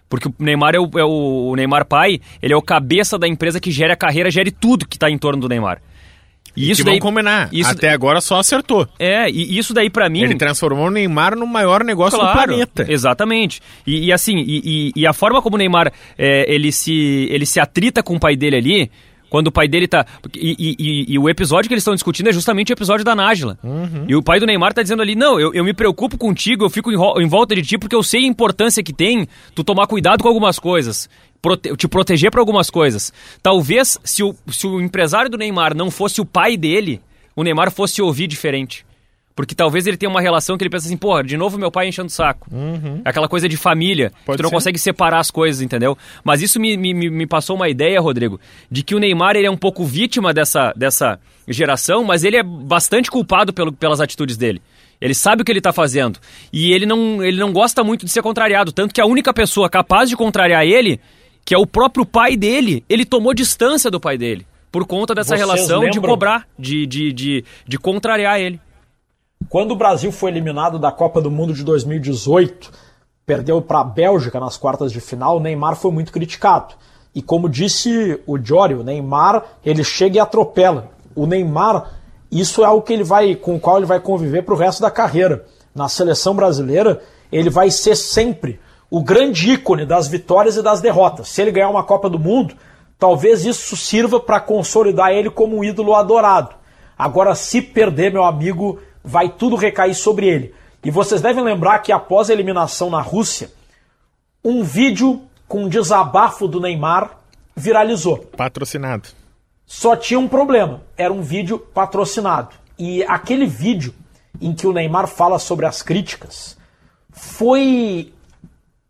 Porque o Neymar é o, é o, o Neymar pai, ele é o cabeça da empresa que gera a carreira, gere tudo que está em torno do Neymar. E isso que daí, combinar. Isso, Até agora só acertou. É, e isso daí para mim. Ele transformou o Neymar no maior negócio claro, do planeta. Exatamente. E, e assim, e, e, a forma como o Neymar é, ele, se, ele se atrita com o pai dele ali. Quando o pai dele tá. E, e, e, o episódio que eles estão discutindo é justamente o episódio da Nájila. Uhum. E o pai do Neymar tá dizendo ali: não, eu, eu me preocupo contigo, eu fico em, em, volta de ti porque eu sei a importância que tem tu tomar cuidado com algumas coisas prote te proteger para algumas coisas. Talvez se o, se o empresário do Neymar não fosse o pai dele, o Neymar fosse ouvir diferente. Porque talvez ele tenha uma relação que ele pensa assim, porra, de novo meu pai enchendo o saco. Uhum. Aquela coisa de família, Pode que tu não ser. consegue separar as coisas, entendeu? Mas isso me, me, me passou uma ideia, Rodrigo, de que o Neymar ele é um pouco vítima dessa, dessa geração, mas ele é bastante culpado pelo, pelas atitudes dele. Ele sabe o que ele está fazendo. E ele não, ele não gosta muito de ser contrariado. Tanto que a única pessoa capaz de contrariar ele que é o próprio pai dele, ele tomou distância do pai dele. Por conta dessa Vocês relação lembram? de cobrar, de, de, de, de contrariar ele. Quando o Brasil foi eliminado da Copa do Mundo de 2018, perdeu para a Bélgica nas quartas de final, o Neymar foi muito criticado. E como disse o Jory, o Neymar, ele chega e atropela. O Neymar, isso é algo que ele vai, com o qual ele vai conviver para o resto da carreira. Na seleção brasileira, ele vai ser sempre o grande ícone das vitórias e das derrotas. Se ele ganhar uma Copa do Mundo, talvez isso sirva para consolidar ele como um ídolo adorado. Agora, se perder, meu amigo, vai tudo recair sobre ele. E vocês devem lembrar que após a eliminação na Rússia, um vídeo com um desabafo do Neymar viralizou. Patrocinado. Só tinha um problema: era um vídeo patrocinado. E aquele vídeo em que o Neymar fala sobre as críticas foi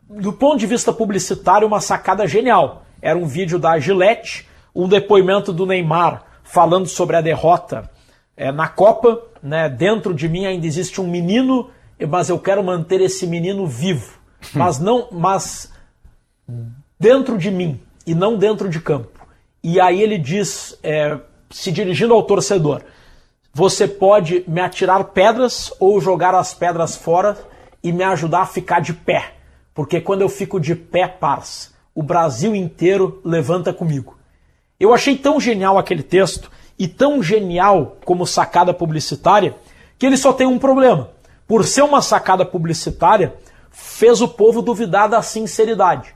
do ponto de vista publicitário, uma sacada genial. Era um vídeo da Gillette, um depoimento do Neymar falando sobre a derrota é, na Copa. Né? Dentro de mim ainda existe um menino, mas eu quero manter esse menino vivo. Hum. Mas não, mas dentro de mim e não dentro de campo. E aí ele diz, é, se dirigindo ao torcedor: você pode me atirar pedras ou jogar as pedras fora e me ajudar a ficar de pé porque quando eu fico de pé, pars, o Brasil inteiro levanta comigo. Eu achei tão genial aquele texto e tão genial como sacada publicitária que ele só tem um problema. Por ser uma sacada publicitária, fez o povo duvidar da sinceridade.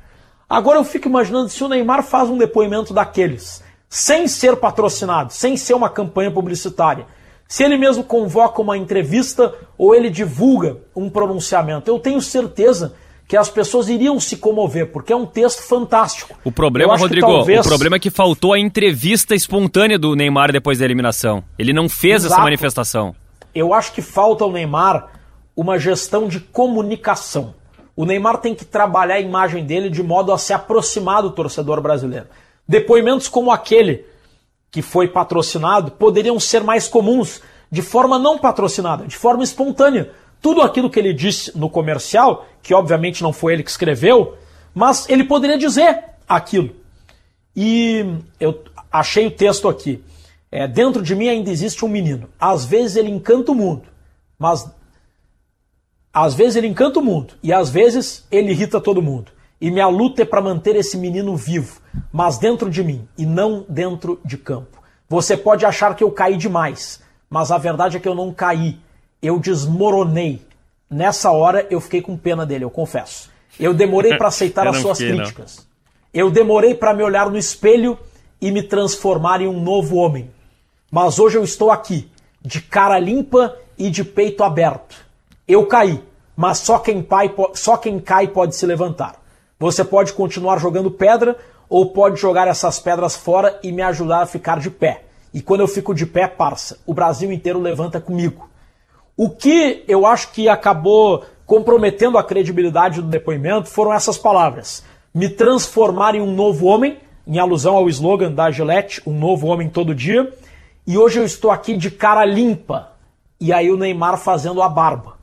Agora eu fico imaginando se o Neymar faz um depoimento daqueles, sem ser patrocinado, sem ser uma campanha publicitária. Se ele mesmo convoca uma entrevista ou ele divulga um pronunciamento, eu tenho certeza que as pessoas iriam se comover, porque é um texto fantástico. O problema, Rodrigo, talvez... o problema é que faltou a entrevista espontânea do Neymar depois da eliminação. Ele não fez Exato. essa manifestação. Eu acho que falta ao Neymar uma gestão de comunicação. O Neymar tem que trabalhar a imagem dele de modo a se aproximar do torcedor brasileiro. Depoimentos como aquele que foi patrocinado poderiam ser mais comuns, de forma não patrocinada, de forma espontânea tudo aquilo que ele disse no comercial, que obviamente não foi ele que escreveu, mas ele poderia dizer aquilo. E eu achei o texto aqui. É, dentro de mim ainda existe um menino. Às vezes ele encanta o mundo, mas às vezes ele encanta o mundo e às vezes ele irrita todo mundo. E minha luta é para manter esse menino vivo, mas dentro de mim e não dentro de campo. Você pode achar que eu caí demais, mas a verdade é que eu não caí eu desmoronei. Nessa hora eu fiquei com pena dele, eu confesso. Eu demorei para aceitar (laughs) as suas fiquei, críticas. Não. Eu demorei para me olhar no espelho e me transformar em um novo homem. Mas hoje eu estou aqui, de cara limpa e de peito aberto. Eu caí, mas só quem, pai, só quem cai pode se levantar. Você pode continuar jogando pedra ou pode jogar essas pedras fora e me ajudar a ficar de pé. E quando eu fico de pé, parça, o Brasil inteiro levanta comigo. O que eu acho que acabou comprometendo a credibilidade do depoimento foram essas palavras: me transformar em um novo homem, em alusão ao slogan da Gillette, um novo homem todo dia. E hoje eu estou aqui de cara limpa. E aí o Neymar fazendo a barba.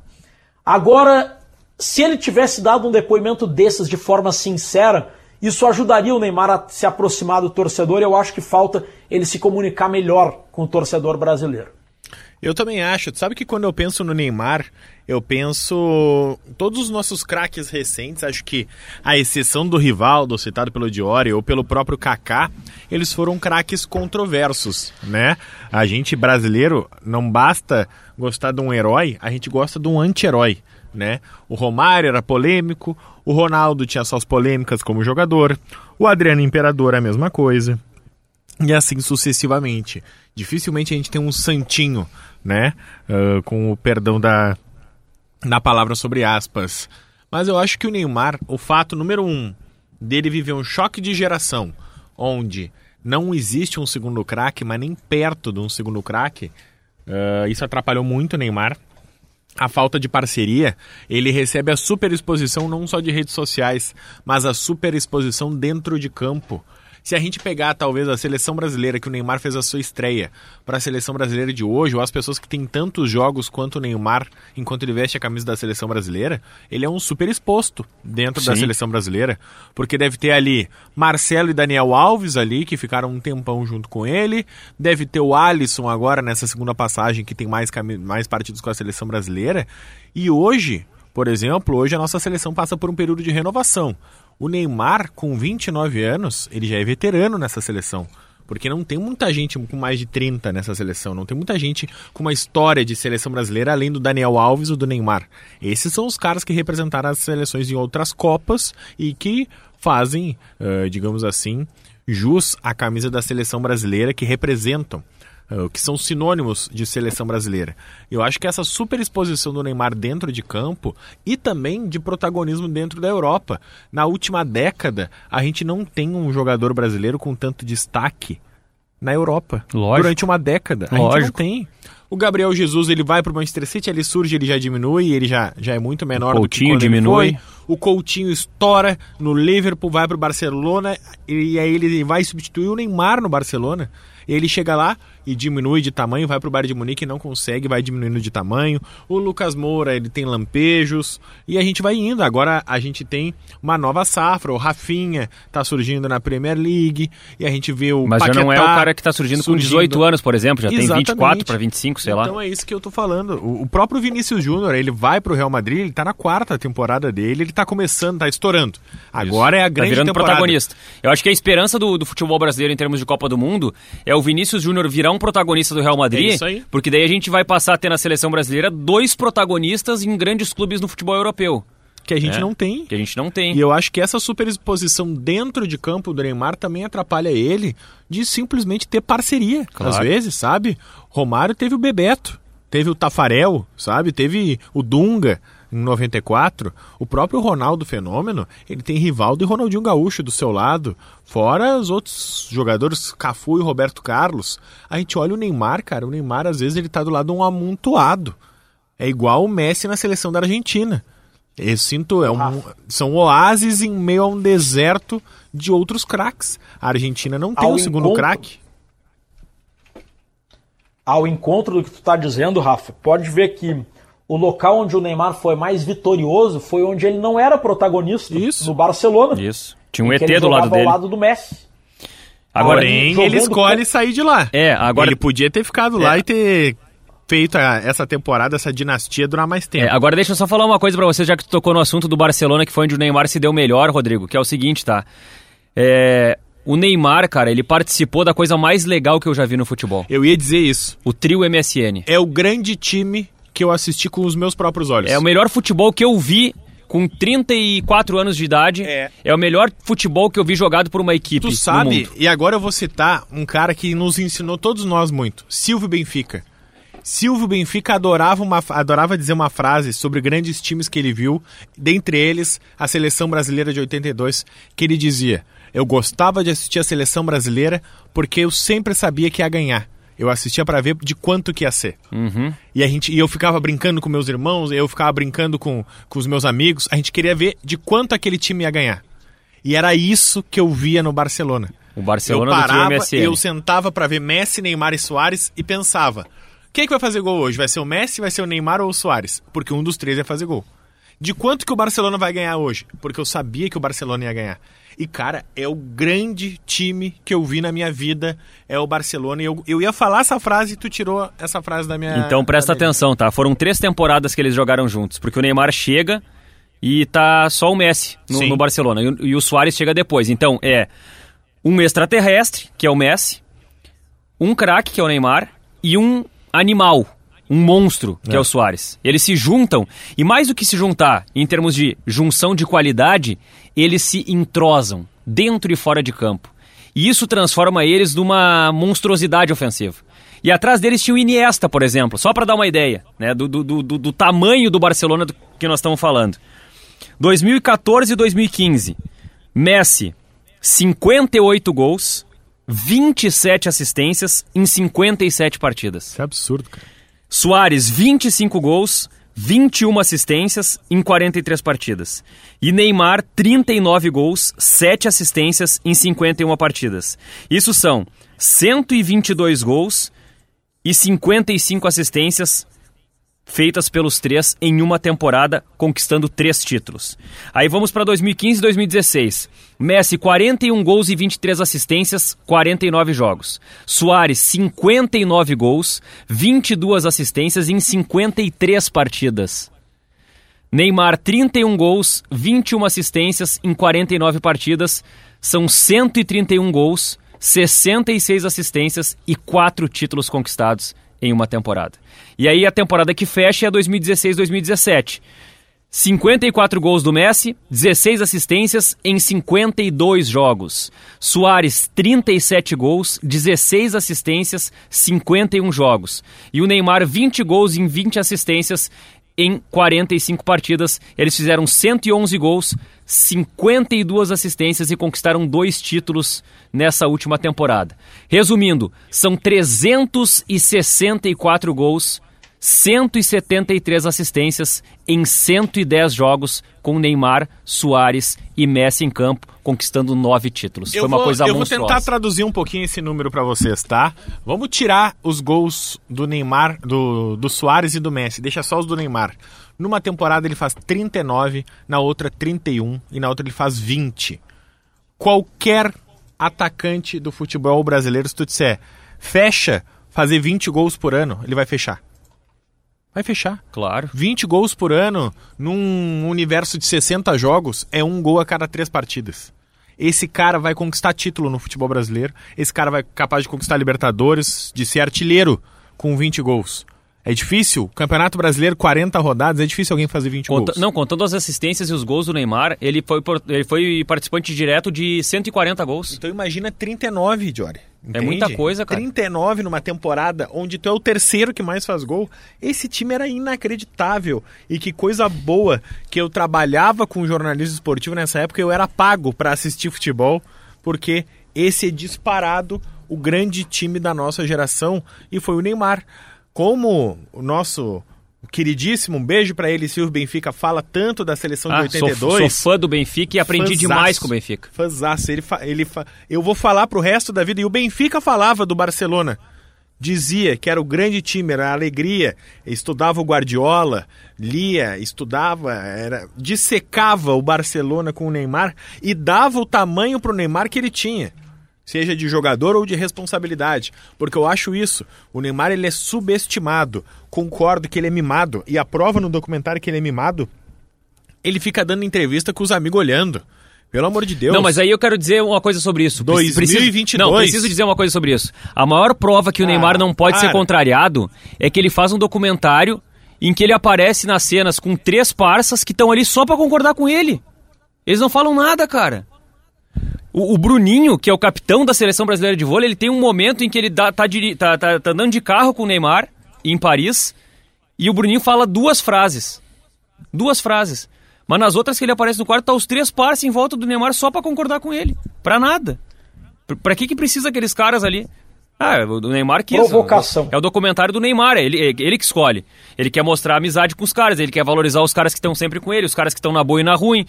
Agora, se ele tivesse dado um depoimento desses de forma sincera, isso ajudaria o Neymar a se aproximar do torcedor. Eu acho que falta ele se comunicar melhor com o torcedor brasileiro. Eu também acho. Sabe que quando eu penso no Neymar, eu penso todos os nossos craques recentes, acho que a exceção do Rivaldo, citado pelo Diori, ou pelo próprio Kaká, eles foram craques controversos, né? A gente brasileiro não basta gostar de um herói, a gente gosta de um anti-herói, né? O Romário era polêmico, o Ronaldo tinha suas polêmicas como jogador, o Adriano Imperador a mesma coisa. E assim sucessivamente. Dificilmente a gente tem um santinho né? Uh, com o perdão da, da palavra sobre aspas. Mas eu acho que o Neymar, o fato número um dele viver um choque de geração, onde não existe um segundo craque, mas nem perto de um segundo craque, uh, isso atrapalhou muito o Neymar. A falta de parceria, ele recebe a super exposição não só de redes sociais, mas a super exposição dentro de campo. Se a gente pegar talvez a seleção brasileira que o Neymar fez a sua estreia para a seleção brasileira de hoje, ou as pessoas que têm tantos jogos quanto o Neymar enquanto ele veste a camisa da seleção brasileira, ele é um super exposto dentro Sim. da seleção brasileira, porque deve ter ali Marcelo e Daniel Alves ali que ficaram um tempão junto com ele, deve ter o Alisson agora nessa segunda passagem que tem mais mais partidos com a seleção brasileira, e hoje por exemplo, hoje a nossa seleção passa por um período de renovação. O Neymar, com 29 anos, ele já é veterano nessa seleção. Porque não tem muita gente com mais de 30 nessa seleção. Não tem muita gente com uma história de seleção brasileira além do Daniel Alves ou do Neymar. Esses são os caras que representaram as seleções em outras Copas e que fazem, uh, digamos assim, jus à camisa da seleção brasileira, que representam que são sinônimos de seleção brasileira. Eu acho que essa superexposição do Neymar dentro de campo e também de protagonismo dentro da Europa. Na última década, a gente não tem um jogador brasileiro com tanto destaque na Europa. Lógico. Durante uma década. Lógico. A gente não tem. O Gabriel Jesus, ele vai para o Manchester City, ele surge, ele já diminui, ele já, já é muito menor o Coutinho do que diminui. O Coutinho estoura no Liverpool, vai para o Barcelona e aí ele vai substituir o Neymar no Barcelona. Ele chega lá e diminui de tamanho, vai para o Bayern de Munique e não consegue, vai diminuindo de tamanho. O Lucas Moura, ele tem lampejos e a gente vai indo. Agora a gente tem uma nova safra, o Rafinha está surgindo na Premier League e a gente vê o Mas Paquetá já não é o cara que está surgindo, surgindo, com 18 anos, por exemplo, já Exatamente. tem 24 para 25, sei então, lá. Então é isso que eu tô falando. O, próprio Vinícius Júnior, ele vai para o Real Madrid, ele está na quarta temporada dele, ele está começando, está estourando. Agora isso. é a tá grande tá virando temporada. protagonista. Eu acho que a esperança do, do futebol brasileiro em termos de Copa do Mundo é o Vinícius Júnior virar um protagonista do Real Madrid, é isso aí. porque daí a gente vai passar a ter na seleção brasileira dois protagonistas em grandes clubes no futebol europeu. Que a gente é, não tem. Que a gente não tem. E eu acho que essa superexposição dentro de campo do Neymar também atrapalha ele de simplesmente ter parceria. Claro. Às vezes, sabe? Romário teve o Bebeto, teve o Tafarel, sabe? Teve o Dunga em 94, o próprio Ronaldo Fenômeno, ele tem Rivaldo e Ronaldinho Gaúcho do seu lado, fora os outros jogadores, Cafu e Roberto Carlos. A gente olha o Neymar, cara, o Neymar às vezes ele tá do lado de um amontoado. É igual o Messi na seleção da Argentina. Eu sinto, é um, são oásis em meio a um deserto de outros craques. A Argentina não tem o um segundo craque. Ao encontro do que tu está dizendo, Rafa, pode ver que o local onde o Neymar foi mais vitorioso foi onde ele não era protagonista Isso. no Barcelona. Isso. Tinha um ET do lado dele. ao lado do Messi. Agora, Porém, ele escolhe com... sair de lá. É, agora ele podia ter ficado é. lá e ter feito a, essa temporada, essa dinastia durar mais tempo. É, agora deixa eu só falar uma coisa para você, já que tu tocou no assunto do Barcelona, que foi onde o Neymar se deu melhor, Rodrigo, que é o seguinte, tá? É, o Neymar, cara, ele participou da coisa mais legal que eu já vi no futebol. Eu ia dizer isso. O trio MSN. É o grande time que eu assisti com os meus próprios olhos. É o melhor futebol que eu vi com 34 anos de idade. É. é o melhor futebol que eu vi jogado por uma equipe. Tu sabe, e agora eu vou citar um cara que nos ensinou todos nós muito: Silvio Benfica. Silvio Benfica adorava, uma, adorava dizer uma frase sobre grandes times que ele viu, dentre eles a seleção brasileira de 82, que ele dizia: Eu gostava de assistir a seleção brasileira porque eu sempre sabia que ia ganhar. Eu assistia para ver de quanto que ia ser. Uhum. E, a gente, e eu ficava brincando com meus irmãos, eu ficava brincando com, com os meus amigos. A gente queria ver de quanto aquele time ia ganhar. E era isso que eu via no Barcelona. O Barcelona eu parava, do time MSN. eu sentava para ver Messi, Neymar e Soares e pensava: quem é que vai fazer gol hoje? Vai ser o Messi, vai ser o Neymar ou o Soares? Porque um dos três ia fazer gol. De quanto que o Barcelona vai ganhar hoje? Porque eu sabia que o Barcelona ia ganhar. E, cara, é o grande time que eu vi na minha vida, é o Barcelona. E eu, eu ia falar essa frase e tu tirou essa frase da minha. Então presta atenção, tá? Foram três temporadas que eles jogaram juntos, porque o Neymar chega e tá só o Messi no, no Barcelona, e, o- e o Soares chega depois. Então é um extraterrestre, que é o Messi, um craque, que é o Neymar, e um animal, um monstro, que é, o Soares. Eles se juntam, e mais do que se juntar, em termos de junção de qualidade, eles se entrosam, dentro e fora de campo. E isso transforma eles numa monstruosidade ofensiva. E atrás deles tinha o Iniesta, por exemplo, só para dar uma ideia né, do, do, do, do tamanho do Barcelona do que nós estamos falando. 2014 e 2015, Messi, 58 gols, 27 assistências em 57 partidas. Isso é absurdo, cara. Soares, 25 gols, 21 assistências em 43 partidas. E Neymar, 39 gols, 7 assistências em 51 partidas. Isso são 122 gols e 55 assistências feitas pelos três em uma temporada, conquistando três títulos. Aí vamos para 2015 e 2016. Messi, 41 gols e 23 assistências, 49 jogos. Soares, 59 gols, 22 assistências em 53 partidas. Neymar, 31 gols, 21 assistências em 49 partidas. São 131 gols, 66 assistências e 4 títulos conquistados em uma temporada. E aí a temporada que fecha é a 2016-2017. 54 gols do Messi, 16 assistências em 52 jogos. Soares, 37 gols, 16 assistências, 51 jogos. E o Neymar, 20 gols em 20 assistências em 45 partidas. Eles fizeram 111 gols, 52 assistências e conquistaram dois títulos nessa última temporada. Resumindo, são 364 gols, 173 assistências em 110 jogos com Neymar, Soares e Messi em campo, conquistando nove títulos. Eu Foi uma vou, coisa eu vou monstruosa. tentar traduzir um pouquinho esse número pra vocês, tá? Vamos tirar os gols do Neymar, do, do Soares e do Messi. Deixa só os do Neymar. Numa temporada ele faz 39, na outra 31 e na outra ele faz 20. Qualquer atacante do futebol brasileiro, se tu disser fecha fazer 20 gols por ano, ele vai fechar. Vai fechar. Claro. 20 gols por ano num universo de 60 jogos é um gol a cada três partidas. Esse cara vai conquistar título no futebol brasileiro. Esse cara vai capaz de conquistar Libertadores, de ser artilheiro com 20 gols. É difícil? Campeonato Brasileiro, 40 rodadas, é difícil alguém fazer 20 Conta- gols. não, contando as assistências e os gols do Neymar, ele foi, ele foi participante direto de 140 gols. Então imagina 39, Jory. É muita coisa, cara. 39 numa temporada onde tu é o terceiro que mais faz gol. Esse time era inacreditável. E que coisa boa que eu trabalhava com jornalismo esportivo nessa época, eu era pago para assistir futebol, porque esse é disparado o grande time da nossa geração e foi o Neymar. Como o nosso queridíssimo, um beijo para ele, Silvio Benfica, fala tanto da seleção Ah, de sou, 82. sou fã do Benfica e aprendi demais com o Benfica. Fãzaço. Ele, fa- ele fa- Eu vou falar pro resto da vida. E o Benfica falava do Barcelona. Dizia que era o grande time, era a alegria. Estudava o Guardiola, lia, estudava, era dissecava o Barcelona com o Neymar e dava o tamanho pro Neymar que ele tinha. Seja de jogador ou de responsabilidade. Porque eu acho isso. O Neymar ele é subestimado. Concordo que ele é mimado. E a prova no documentário que ele é mimado ele fica dando entrevista com os amigos olhando. Pelo amor de Deus. Não, mas aí eu quero dizer uma coisa sobre isso. Preciso- 2022. Não, preciso dizer uma coisa sobre isso. A maior prova que o Ah, Neymar não pode ser para. contrariado é que ele faz um documentário em que ele aparece nas cenas com três parças que estão ali só pra concordar com ele. Eles não falam nada, cara. O, o Bruninho, que é o capitão da seleção brasileira de vôlei, ele tem um momento em que ele dá- tá, tá- tá- tá andando de carro com o Neymar em Paris e o Bruninho fala duas frases. Duas frases. Mas nas outras que ele aparece no quarto, tá os três parceiros em volta do Neymar só para concordar com ele. Pra nada. Pra que que precisa aqueles caras ali? Ah, o Neymar quis. Provocação. É o documentário do Neymar, é ele, é ele que escolhe. Ele quer mostrar amizade com os caras, ele quer valorizar os caras que estão sempre com ele, os caras que estão na boa e na ruim.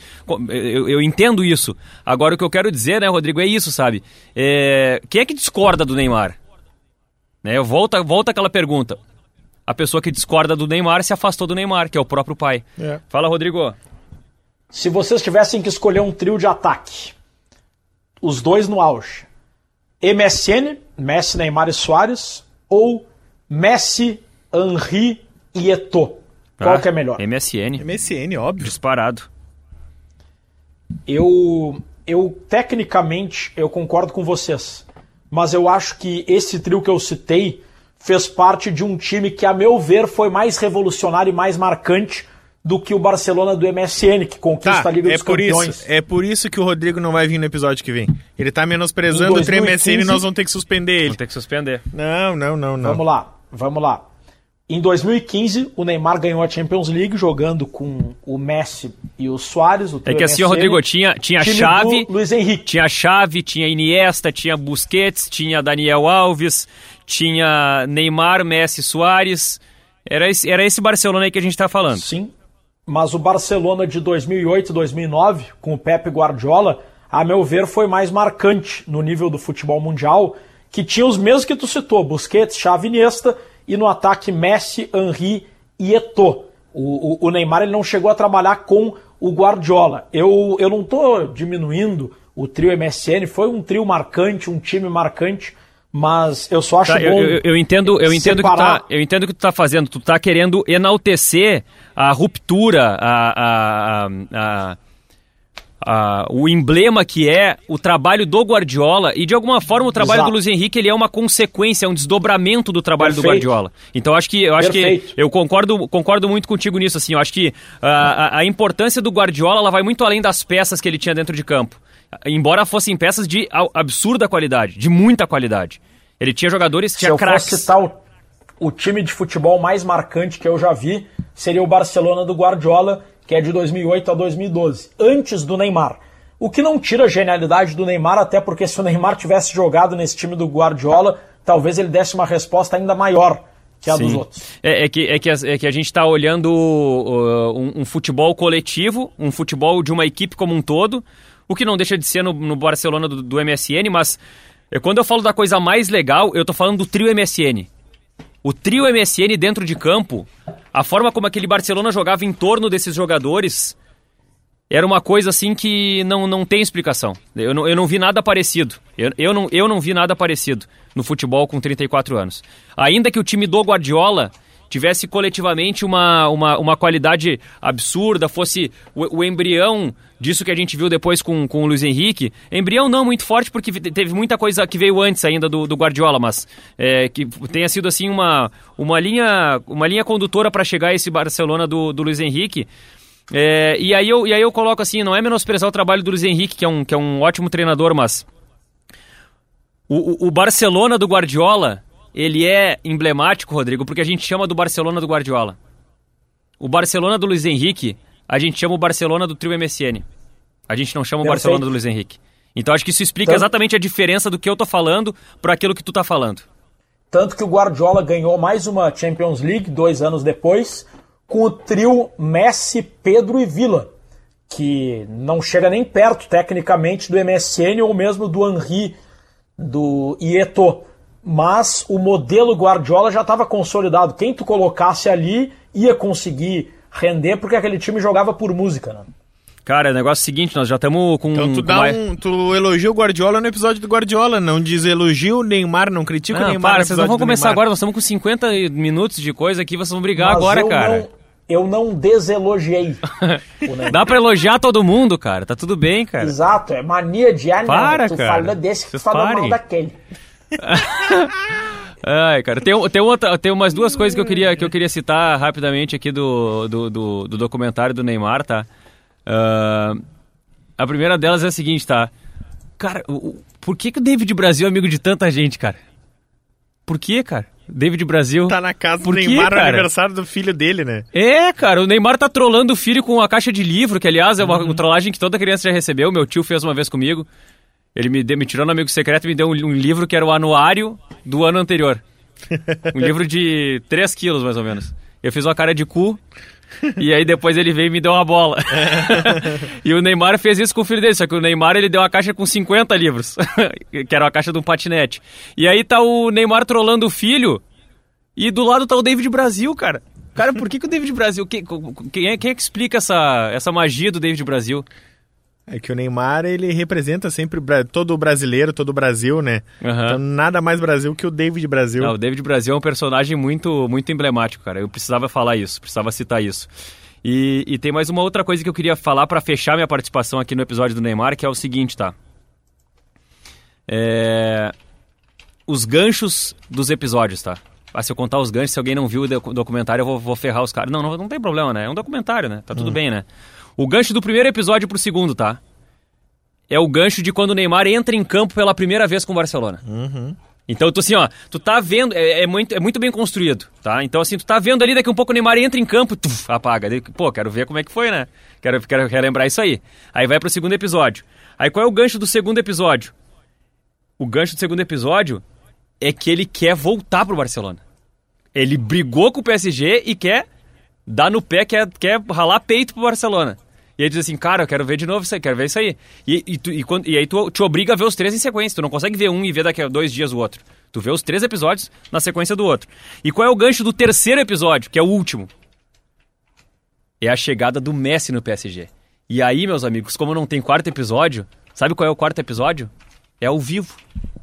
Eu, eu, entendo isso. Agora o que eu quero dizer, né, Rodrigo, é isso, sabe? É... Quem é que discorda do Neymar? Né, volta, volta aquela pergunta. A pessoa que discorda do Neymar se afastou do Neymar, que é o próprio pai. É. Fala, Rodrigo. Se vocês tivessem que escolher um trio de ataque, os dois no auge, MSN, Messi, Neymar e Soares, ou Messi, Henri e Eto'o? Qual ah, que é melhor? MSN. MSN, óbvio. Disparado. Eu, eu, tecnicamente, eu concordo com vocês. Mas eu acho que esse trio que eu citei fez parte de um time que, a meu ver, foi mais revolucionário e mais marcante do que o Barcelona do MSN, que conquista tá, a Liga é dos por Campeões. Isso, é por isso que o Rodrigo não vai vir no episódio que vem. Ele tá menosprezando 2015, o MSN e nós vamos ter que suspender ele. Vamos ter que suspender. Não, não, não, não. Vamos lá, vamos lá. Em 2015, o Neymar ganhou a Champions League jogando com o Messi e o Soares. O é que assim, MSN, Rodrigo, tinha, tinha chave. Luiz Henrique. Tinha chave, tinha Iniesta, tinha Busquets, tinha Daniel Alves, tinha Neymar, Messi, Soares. Era esse, era esse Barcelona aí que a gente tá falando. Sim, mas o Barcelona de 2008 2009, com o Pepe Guardiola, a meu ver, foi mais marcante no nível do futebol mundial, que tinha os mesmos que tu citou, Busquets, Xavi Iniesta, e no ataque Messi, Henri e Eto'o. O, o, o, Neymar ele não chegou a trabalhar com o Guardiola. Eu, eu não estou diminuindo o trio MSN, foi um trio marcante, um time marcante, mas eu só acho tá, bom. Eu, eu, eu entendo, eu entendo que tá, eu entendo que tu tá fazendo. Tu tá querendo enaltecer a ruptura, a, a, a, a, o emblema que é o trabalho do Guardiola e de alguma forma o trabalho Exato. do Luiz Henrique ele é uma consequência, é um desdobramento do trabalho Perfeito. do Guardiola. Então acho que eu acho Perfeito. que eu concordo concordo muito contigo nisso assim. Eu acho que a, a importância do Guardiola ela vai muito além das peças que ele tinha dentro de campo embora fossem peças de absurda qualidade, de muita qualidade. Ele tinha jogadores, tinha craques. Se eu fosse citar o, o, time de futebol mais marcante que eu já vi, seria o Barcelona do Guardiola, que é de 2008 a 2012, antes do Neymar. O que não tira a genialidade do Neymar, até porque se o Neymar tivesse jogado nesse time do Guardiola, talvez ele desse uma resposta ainda maior que a Sim. dos outros. É, é, que, é, que, é que a gente está olhando uh, um, um, futebol coletivo, um futebol de uma equipe como um todo, o que não deixa de ser no, no Barcelona do, do, MSN, mas é, quando eu falo da coisa mais legal, eu tô falando do trio MSN. O trio MSN dentro de campo, a forma como aquele Barcelona jogava em torno desses jogadores, era uma coisa assim que não, não tem explicação. Eu não, eu não vi nada parecido. Eu, eu, não, eu não vi nada parecido no futebol com 34 anos. Ainda que o time do Guardiola tivesse coletivamente uma, uma, uma qualidade absurda, fosse o, o, embrião disso que a gente viu depois com, com o Luiz Henrique. Embrião não muito forte, porque teve muita coisa que veio antes ainda do, do Guardiola, mas é, que tenha sido assim uma, uma, linha, uma linha condutora para chegar a esse Barcelona do, do Luiz Henrique. É, e, aí eu, e aí eu coloco assim, não é menosprezar o trabalho do Luiz Henrique, que é um, que é um ótimo treinador, mas o, o Barcelona do Guardiola ele é emblemático, Rodrigo, porque a gente chama do Barcelona do Guardiola. O Barcelona do Luiz Henrique, a gente chama o Barcelona do trio MSN. A gente não chama o Barcelona do Luiz Henrique. Então acho que isso explica Tanto... exatamente a diferença do que eu tô falando para aquilo que tu tá falando. Tanto que o Guardiola ganhou mais uma Champions League dois anos depois com o trio Messi, Pedro e Villa, que não chega nem perto tecnicamente do MSN ou mesmo do Henri, do Ieto mas o modelo Guardiola já estava consolidado. Quem tu colocasse ali ia conseguir render, porque aquele time jogava por música, né? Cara, o negócio é o seguinte, nós já estamos com... Então tu, dá um, tu elogia o Guardiola no episódio do Guardiola, não diz elogio o Neymar, não critica não, o Neymar para, vocês não vão começar agora, nós estamos com 50 minutos de coisa aqui, vocês vão brigar Mas agora, cara. Não, eu não deselogiei. (laughs) Dá pra elogiar todo mundo, cara, tá tudo bem, cara. Exato, é mania de... Ah, para, tu cara. falou desse que tu falou mal daquele. (laughs) (laughs) Ai, cara, tem, tem, outra, tem umas duas coisas que eu queria, que eu queria citar rapidamente aqui do, do, do, do documentário do Neymar, tá? Uh, a primeira delas é a seguinte, tá? Cara, o, por que, que o David Brasil é amigo de tanta gente, cara? Por que, cara? David Brasil. Tá na casa Por do Neymar no cara? aniversário do filho dele, né? É, cara, o Neymar tá trolando o filho com a caixa de livro, que aliás é uma, uma trollagem que toda criança já recebeu. Meu tio fez uma vez comigo. Ele me, me tirou no amigo secreto e me deu um, um livro que era o anuário do ano anterior. (laughs) Um livro de 3 quilos, mais ou menos. Eu fiz uma cara de cu. E aí depois ele veio e me deu uma bola. (laughs) e o Neymar fez isso com o filho dele, só que o Neymar ele deu uma caixa com 50 livros, (laughs) que era uma caixa de um patinete. E aí tá o Neymar trolando o filho e do lado tá o David Brasil, cara. Cara, por que, que o David Brasil. Quem, quem, é, quem é que explica essa, essa magia do David Brasil? É que o Neymar, ele representa sempre todo o brasileiro, todo o Brasil, né? Aham. Então nada mais Brasil que o David Brasil. Não, o David Brasil é um personagem muito, muito emblemático, cara. Eu precisava falar isso, precisava citar isso. E, e tem mais uma outra coisa que eu queria falar pra fechar minha participação aqui no episódio do Neymar, que é o seguinte, tá? É... Os ganchos dos episódios, tá? Ah, se eu contar os ganchos, se alguém não viu o docu- documentário, eu vou, vou ferrar os caras. Não, não, não tem problema, né? É um documentário, né? Tá tudo bem, né? O gancho do primeiro episódio pro segundo, tá? É o gancho de quando o Neymar entra em campo pela primeira vez com o Barcelona. Então, tu assim, ó, tu tá vendo, é, é muito, é muito bem construído, tá? Então, assim, tu tá vendo ali, daqui a um pouco o Neymar entra em campo, tuf, apaga. Pô, quero ver como é que foi, né? Quero, quero relembrar isso aí. Aí vai pro segundo episódio. Aí qual é o gancho do segundo episódio? O gancho do segundo episódio é que ele quer voltar pro Barcelona. Ele brigou com o PSG e quer dar no pé, quer, quer ralar peito pro Barcelona. E ele diz assim, cara, eu quero ver de novo isso aí, quero ver isso aí. E, e, tu- e quando- e aí tu te obriga a ver os três em sequência. Tu não consegue ver um e ver daqui a dois dias o outro. Tu vê os três episódios na sequência do outro. E qual é o gancho do terceiro episódio, que é o último? É a chegada do Messi no PSG. E aí, meus amigos, como não tem quarto episódio, sabe qual é o quarto episódio? É ao vivo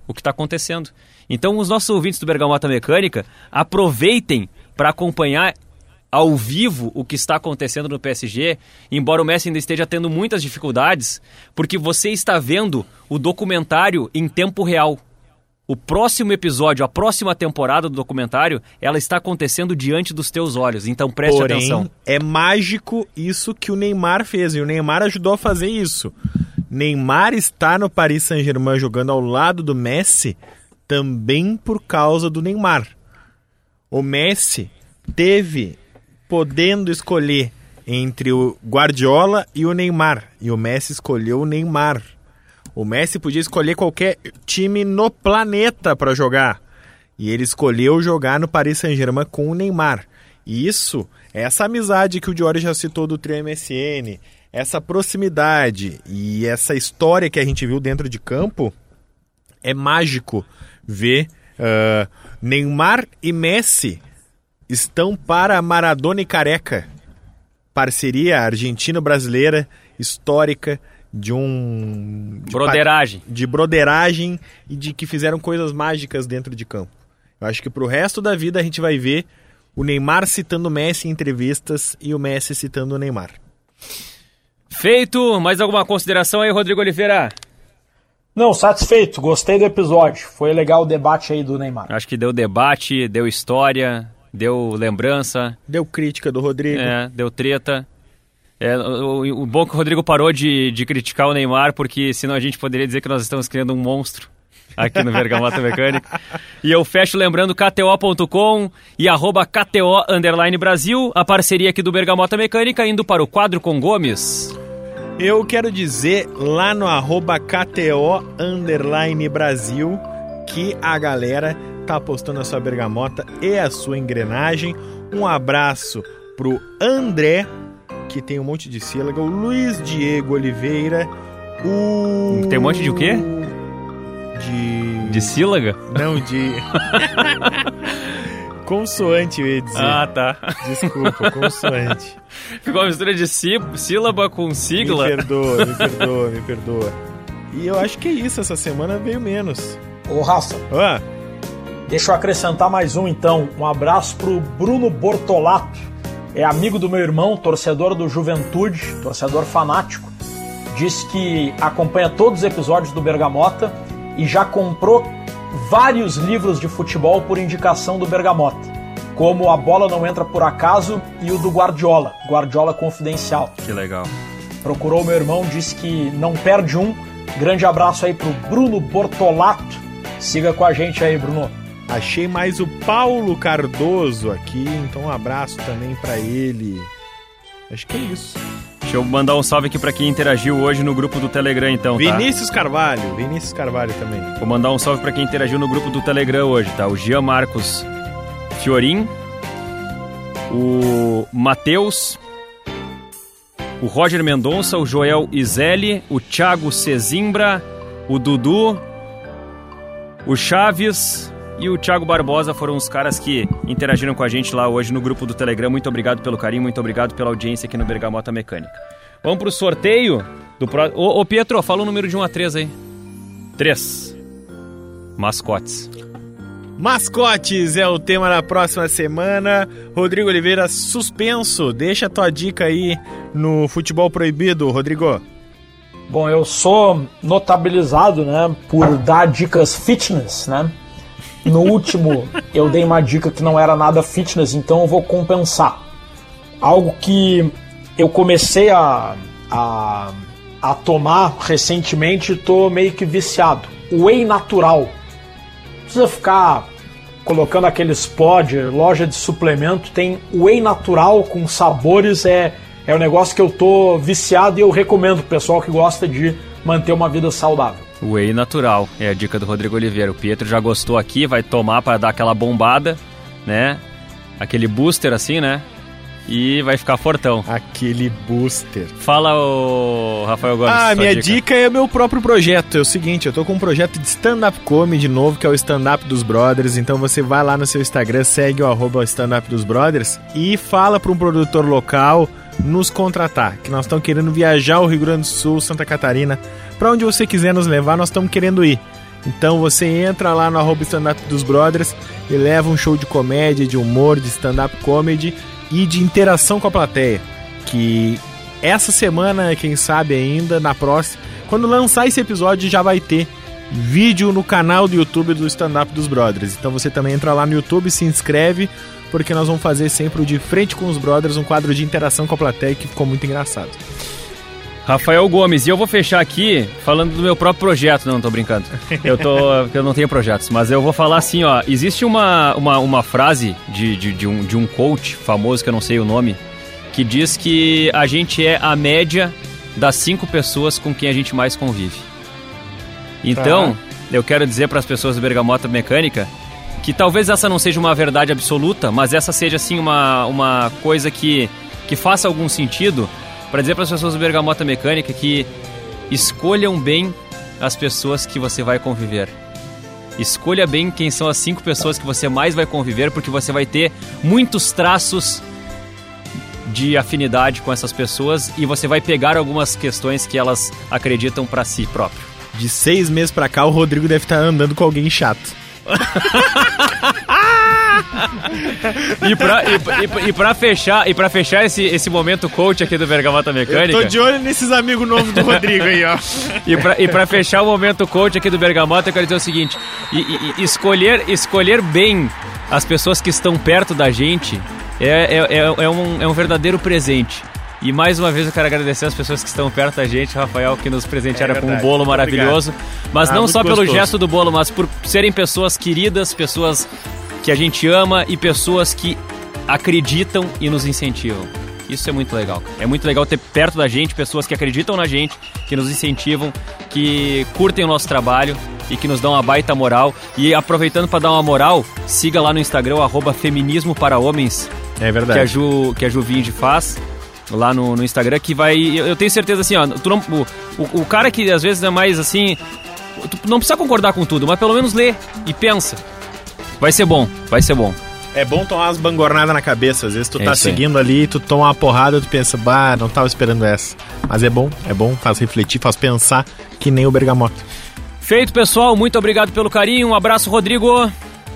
o que está acontecendo. Então, os nossos ouvintes do Bergamota Mecânica, aproveitem para acompanhar ao vivo o que está acontecendo no PSG, embora o Messi ainda esteja tendo muitas dificuldades, porque você está vendo o documentário em tempo real. O próximo episódio, a próxima temporada do documentário, ela está acontecendo diante dos teus olhos. Então preste Porém, atenção. é mágico isso que o Neymar fez. E o Neymar ajudou a fazer isso. Neymar está no Paris Saint-Germain jogando ao lado do Messi também por causa do Neymar. O Messi teve podendo escolher entre o Guardiola e o Neymar. E o Messi escolheu o Neymar. O Messi podia escolher qualquer time no planeta para jogar. E ele escolheu jogar no Paris Saint-Germain com o Neymar. E isso, essa amizade que o Diori já citou do trio MSN, essa proximidade e essa história que a gente viu dentro de campo, é mágico ver ah, Neymar e Messi estão para Maradona e Careca. Parceria argentino-brasileira histórica de um de Broderagem. pa- de broderagem e de que fizeram coisas mágicas dentro de campo. Eu acho que pro resto da vida a gente vai ver o Neymar citando o Messi em entrevistas e o Messi citando o Neymar. Feito, mais alguma consideração aí, Rodrigo Oliveira? Não, satisfeito, gostei do episódio. Foi legal o debate aí do Neymar. Acho que deu debate, deu história, deu lembrança, Deu crítica do Rodrigo. é, deu treta. É, o, o bom é que o Rodrigo parou de, de criticar o Neymar, porque senão a gente poderia dizer que nós estamos criando um monstro aqui no Vergamota Mecânica. E eu fecho lembrando kto.com e arroba KTO underline Brasil, a parceria aqui do Bergamota Mecânica, indo para o quadro com Gomes. Eu quero dizer lá no arroba KTO underline Brasil que a galera tá apostando a sua bergamota e a sua engrenagem. Um abraço pro André, que tem um monte de sílaga, o Luiz Diego Oliveira, o. Tem um monte de o quê? De. De sílaga? Não, de. (laughs) consoante, eu ia dizer. Ah, tá. Desculpa, consoante. (laughs) Ficou uma mistura de sí- sílaba com sigla. Me perdoa, me perdoa, me perdoa. E eu acho que é isso, essa semana veio menos. Ô, Rafa, Ó, deixa eu acrescentar mais um então. Um abraço pro Bruno Bortolato. É amigo do meu irmão, torcedor do Juventude, torcedor fanático. Diz que acompanha todos os episódios do Bergamota e já comprou vários livros de futebol por indicação do Bergamota, como A Bola Não Entra Por Acaso e o do Guardiola, Guardiola Confidencial. Que legal. Procurou meu irmão, disse que não perde um. Grande abraço aí pro Bruno Bortolato. Siga com a gente aí, Bruno. Achei mais o Paulo Cardoso aqui, então um abraço também para ele. Acho que é isso. Deixa eu mandar um salve aqui para quem interagiu hoje no grupo do Telegram, então. Tá? Vinícius Carvalho, Vinícius Carvalho também. Vou mandar um salve para quem interagiu no grupo do Telegram hoje, tá? O Jean Marcos Fiorim, o Matheus, o Roger Mendonça, o Joel Izelli, o Thiago Cezimbra, o Dudu, o Chaves e o Thiago Barbosa foram os caras que interagiram com a gente lá hoje no grupo do Telegram. Muito obrigado pelo carinho, muito obrigado pela audiência aqui no Bergamota Mecânica. Vamos pro sorteio do pro... ô, ô Pietro, fala o número de 1 a 3 aí. 3. Mascotes. Mascotes é o tema da próxima semana. Rodrigo Oliveira suspenso. Deixa a tua dica aí no futebol proibido, Rodrigo. Bom, eu sou notabilizado, né, por dar dicas fitness, né? No último eu dei uma dica que não era nada fitness, então eu vou compensar. Algo que eu comecei a, a, a tomar recentemente e tô meio que viciado. Whey natural precisa ficar colocando aqueles pod, loja de suplemento, tem whey natural com sabores, é, é um negócio que eu tô viciado e eu recomendo pro pessoal que gosta de manter uma vida saudável. Whey natural, é a dica do Rodrigo Oliveira. O Pietro já gostou aqui, vai tomar para dar aquela bombada, né? Aquele booster assim, né? e vai ficar fortão. Aquele booster. Fala o Rafael Gomes. Ah, minha dica. dica. é o meu próprio projeto. É o seguinte, eu tô com um projeto de stand-up comedy novo, que é o Stand Up dos Brothers. Então você vai lá no seu Instagram, segue o arroba Stand Up dos Brothers e fala para um produtor local nos contratar, que nós estamos querendo viajar ao Rio Grande do Sul, Santa Catarina, para onde você quiser nos levar, nós estamos querendo ir. Então você entra lá no arroba Stand Up dos Brothers e leva um show de comédia, de humor, de stand-up comedy e de interação com a plateia. Que essa semana, quem sabe ainda, na próxima, quando lançar esse episódio, já vai ter vídeo no canal do YouTube do Stand Up dos Brothers. Então você também entra lá no YouTube, se inscreve, porque nós vamos fazer sempre o De Frente com os Brothers, um quadro de interação com a plateia que ficou muito engraçado. Rafael Gomes, e eu vou fechar aqui falando do meu próprio projeto, não, tô brincando. Eu tô. (laughs) eu não tenho projetos, mas eu vou falar assim, ó. Existe uma, uma, uma frase de, de, de, um, de um coach famoso, que eu não sei o nome, que diz que a gente é a média das cinco pessoas com quem a gente mais convive. Então, tá. eu quero dizer para as pessoas do Bergamota Mecânica que talvez essa não seja uma verdade absoluta, mas essa seja assim uma, uma coisa que, que faça algum sentido para dizer para as pessoas do Bergamota Mecânica que escolham bem as pessoas que você vai conviver. Escolha bem quem são as cinco pessoas que você mais vai conviver, porque você vai ter muitos traços de afinidade com essas pessoas e você vai pegar algumas questões que elas acreditam para si próprio. De seis meses para cá, o Rodrigo deve estar andando com alguém chato. (laughs) e, pra, e, e, pra fechar, e pra fechar esse, esse momento coach aqui do Bergamota Mecânica. Eu tô de olho nesses amigos novos do Rodrigo aí, ó. e, pra, e pra fechar o momento coach aqui do Bergamota, eu quero dizer o seguinte: e, e, escolher, escolher bem as pessoas que estão perto da gente é, é, é, é, um, é um verdadeiro presente. E mais uma vez eu quero agradecer as pessoas que estão perto da gente, Rafael, que nos presentearam é com um bolo maravilhoso. Mas ah, não só gostoso. pelo gesto do bolo, mas por serem pessoas queridas, pessoas que a gente ama e pessoas que acreditam e nos incentivam. Isso é muito legal. É muito legal ter perto da gente pessoas que acreditam na gente, que nos incentivam, que curtem o nosso trabalho e que nos dão uma baita moral. E aproveitando para dar uma moral, siga lá no Instagram, arroba Feminismo para Homens. É verdade. Que a Ju, que a Ju Vinde faz lá no, no, Instagram, que vai. Eu tenho certeza assim, ó. Tu não, o, o, o cara que às vezes é mais assim. Tu não precisa concordar com tudo, mas pelo menos lê e pensa. Vai ser bom, vai ser bom. É bom tomar umas bangornadas na cabeça. Às vezes tu é tá seguindo ali, tu toma uma porrada, tu pensa, bah, não tava esperando essa. Mas é bom, é bom, faz refletir, faz pensar que nem o bergamota. Feito, pessoal. Muito obrigado pelo carinho. Um abraço, Rodrigo.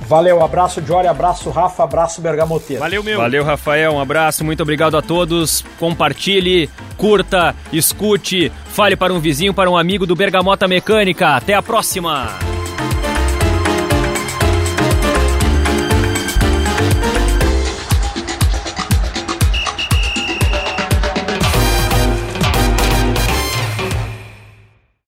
Valeu, abraço, Jory, abraço, Rafa, abraço, Bergamoteiro. Valeu, meu. Valeu, Rafael, um abraço, muito obrigado a todos. Compartilhe, curta, escute, fale para um vizinho, para um amigo do Bergamota Mecânica. Até a próxima!